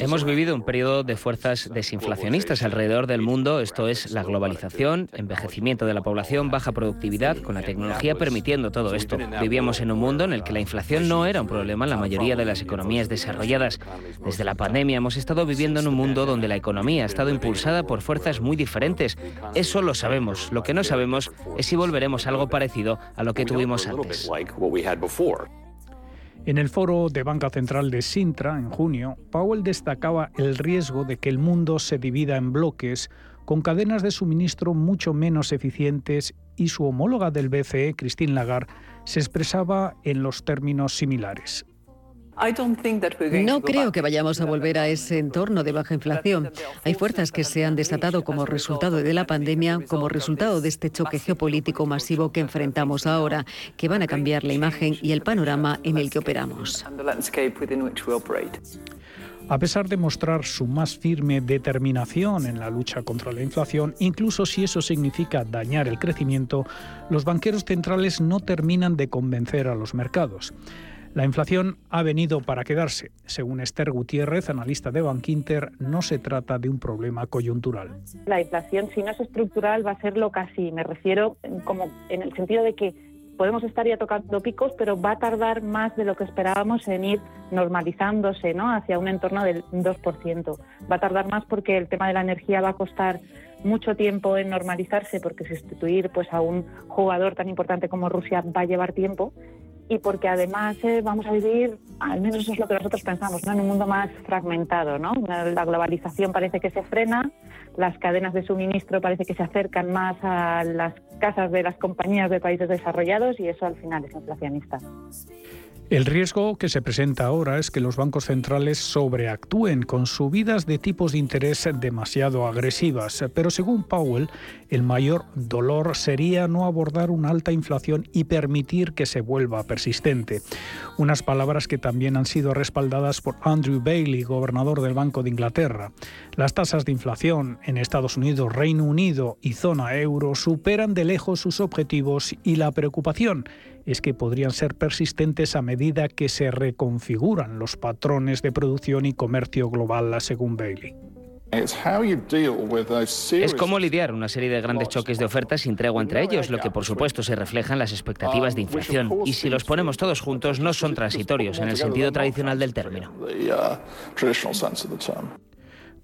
Hemos vivido un periodo de fuerzas desinflacionistas alrededor del mundo, esto es la globalización, envejecimiento de la población, baja productividad, con la tecnología permitiendo todo esto. Vivíamos en un mundo en el que la inflación no era un problema en la mayoría de las economías desarrolladas. Desde la pandemia hemos estado viviendo en un mundo donde la economía ha estado impulsada por fuerzas muy diferentes. Eso lo sabemos. Lo que no sabemos es si volveremos a algo parecido a lo que tuvimos antes. En el foro de Banca Central de Sintra, en junio, Powell destacaba el riesgo de que el mundo se divida en bloques con cadenas de suministro mucho menos eficientes y su homóloga del BCE, Christine Lagarde, se expresaba en los términos similares. No creo que vayamos a volver a ese entorno de baja inflación. Hay fuerzas que se han desatado como resultado de la pandemia, como resultado de este choque geopolítico masivo que enfrentamos ahora, que van a cambiar la imagen y el panorama en el que operamos. A pesar de mostrar su más firme determinación en la lucha contra la inflación, incluso si eso significa dañar el crecimiento, los banqueros centrales no terminan de convencer a los mercados. La inflación ha venido para quedarse. Según Esther Gutiérrez, analista de Bankinter, no se trata de un problema coyuntural. La inflación, si no es estructural, va a serlo casi. Me refiero como en el sentido de que podemos estar ya tocando picos, pero va a tardar más de lo que esperábamos en ir normalizándose ¿no? hacia un entorno del 2%. Va a tardar más porque el tema de la energía va a costar mucho tiempo en normalizarse, porque sustituir pues, a un jugador tan importante como Rusia va a llevar tiempo y porque además eh, vamos a vivir, al menos eso es lo que nosotros pensamos, ¿no? en un mundo más fragmentado. ¿no? La globalización parece que se frena, las cadenas de suministro parece que se acercan más a las casas de las compañías de países desarrollados y eso al final es inflacionista. El riesgo que se presenta ahora es que los bancos centrales sobreactúen con subidas de tipos de interés demasiado agresivas, pero según Powell, el mayor dolor sería no abordar una alta inflación y permitir que se vuelva persistente. Unas palabras que también han sido respaldadas por Andrew Bailey, gobernador del Banco de Inglaterra. Las tasas de inflación en Estados Unidos, Reino Unido y zona euro superan de lejos sus objetivos y la preocupación es que podrían ser persistentes a medida que se reconfiguran los patrones de producción y comercio global, según Bailey. Es cómo lidiar una serie de grandes choques de ofertas sin tregua entre ellos, lo que por supuesto se refleja en las expectativas de inflación. Y si los ponemos todos juntos, no son transitorios en el sentido tradicional del término.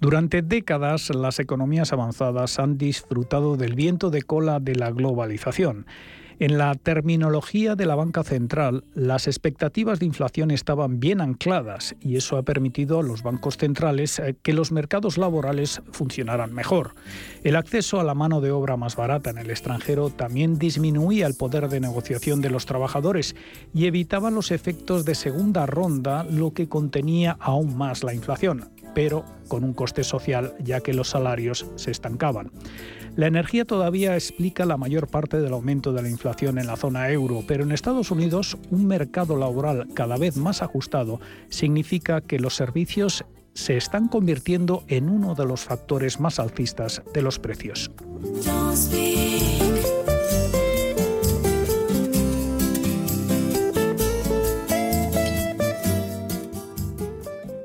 Durante décadas, las economías avanzadas han disfrutado del viento de cola de la globalización. En la terminología de la banca central, las expectativas de inflación estaban bien ancladas y eso ha permitido a los bancos centrales eh, que los mercados laborales funcionaran mejor. El acceso a la mano de obra más barata en el extranjero también disminuía el poder de negociación de los trabajadores y evitaba los efectos de segunda ronda, lo que contenía aún más la inflación, pero con un coste social ya que los salarios se estancaban. La energía todavía explica la mayor parte del aumento de la inflación en la zona euro, pero en Estados Unidos un mercado laboral cada vez más ajustado significa que los servicios se están convirtiendo en uno de los factores más alcistas de los precios.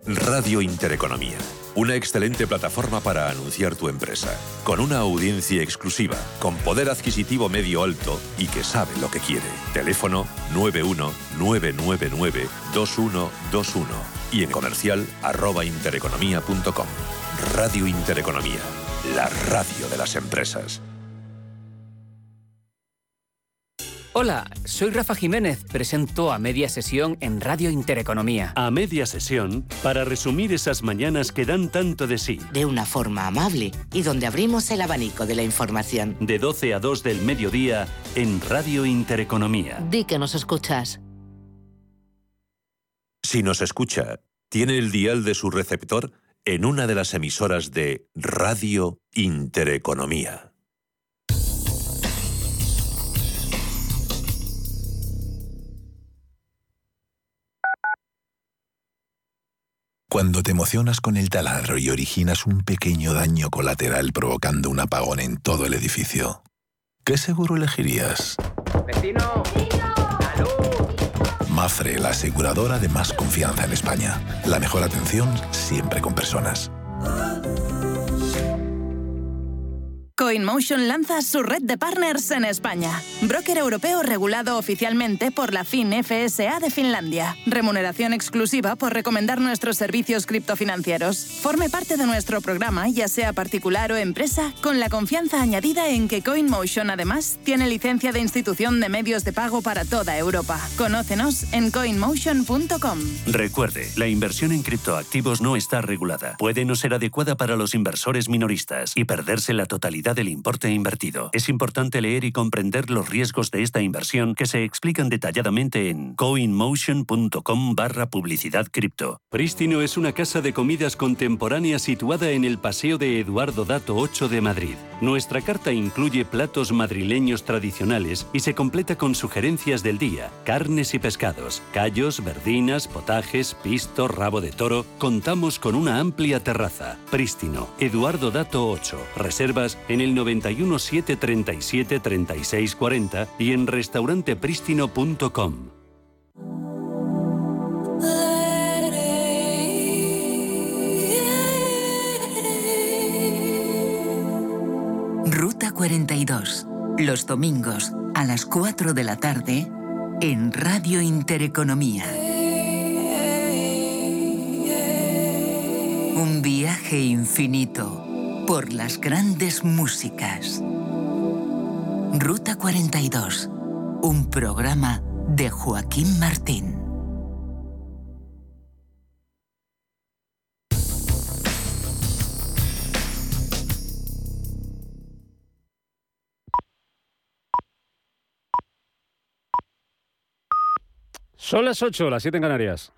Radio Intereconomía una excelente plataforma para anunciar tu empresa, con una audiencia exclusiva, con poder adquisitivo medio alto y que sabe lo que quiere. Teléfono 919992121 y en comercial arroba intereconomía.com. Radio Intereconomía, la radio de las empresas. Hola, soy Rafa Jiménez, presento a media sesión en Radio Intereconomía. A media sesión, para resumir esas mañanas que dan tanto de sí. De una forma amable y donde abrimos el abanico de la información. De 12 a 2 del mediodía en Radio Intereconomía. Di que nos escuchas. Si nos escucha, tiene el dial de su receptor en una de las emisoras de Radio Intereconomía. Cuando te emocionas con el taladro y originas un pequeño daño colateral provocando un apagón en todo el edificio, ¿qué seguro elegirías? ¡Vecino! Mafre, la aseguradora de más confianza en España. La mejor atención siempre con personas. CoinMotion lanza su red de partners en España. Broker europeo regulado oficialmente por la FinFSA de Finlandia. Remuneración exclusiva por recomendar nuestros servicios criptofinancieros. Forme parte de nuestro programa, ya sea particular o empresa, con la confianza añadida en que CoinMotion además tiene licencia de institución de medios de pago para toda Europa. Conócenos en coinmotion.com. Recuerde, la inversión en criptoactivos no está regulada. Puede no ser adecuada para los inversores minoristas y perderse la totalidad del importe invertido. Es importante leer y comprender los riesgos de esta inversión que se explican detalladamente en coinmotion.com barra publicidad cripto. Prístino es una casa de comidas contemporánea situada en el Paseo de Eduardo Dato 8 de Madrid. Nuestra carta incluye platos madrileños tradicionales y se completa con sugerencias del día, carnes y pescados, callos, verdinas, potajes, pisto, rabo de toro. Contamos con una amplia terraza. Prístino, Eduardo Dato 8. Reservas el 91 737 36 40 y en restaurantepristino.com. Ruta 42. Los domingos a las 4 de la tarde en Radio Intereconomía. Un viaje infinito por las grandes músicas. Ruta 42, un programa de Joaquín Martín. Son las 8, las 7 en Canarias.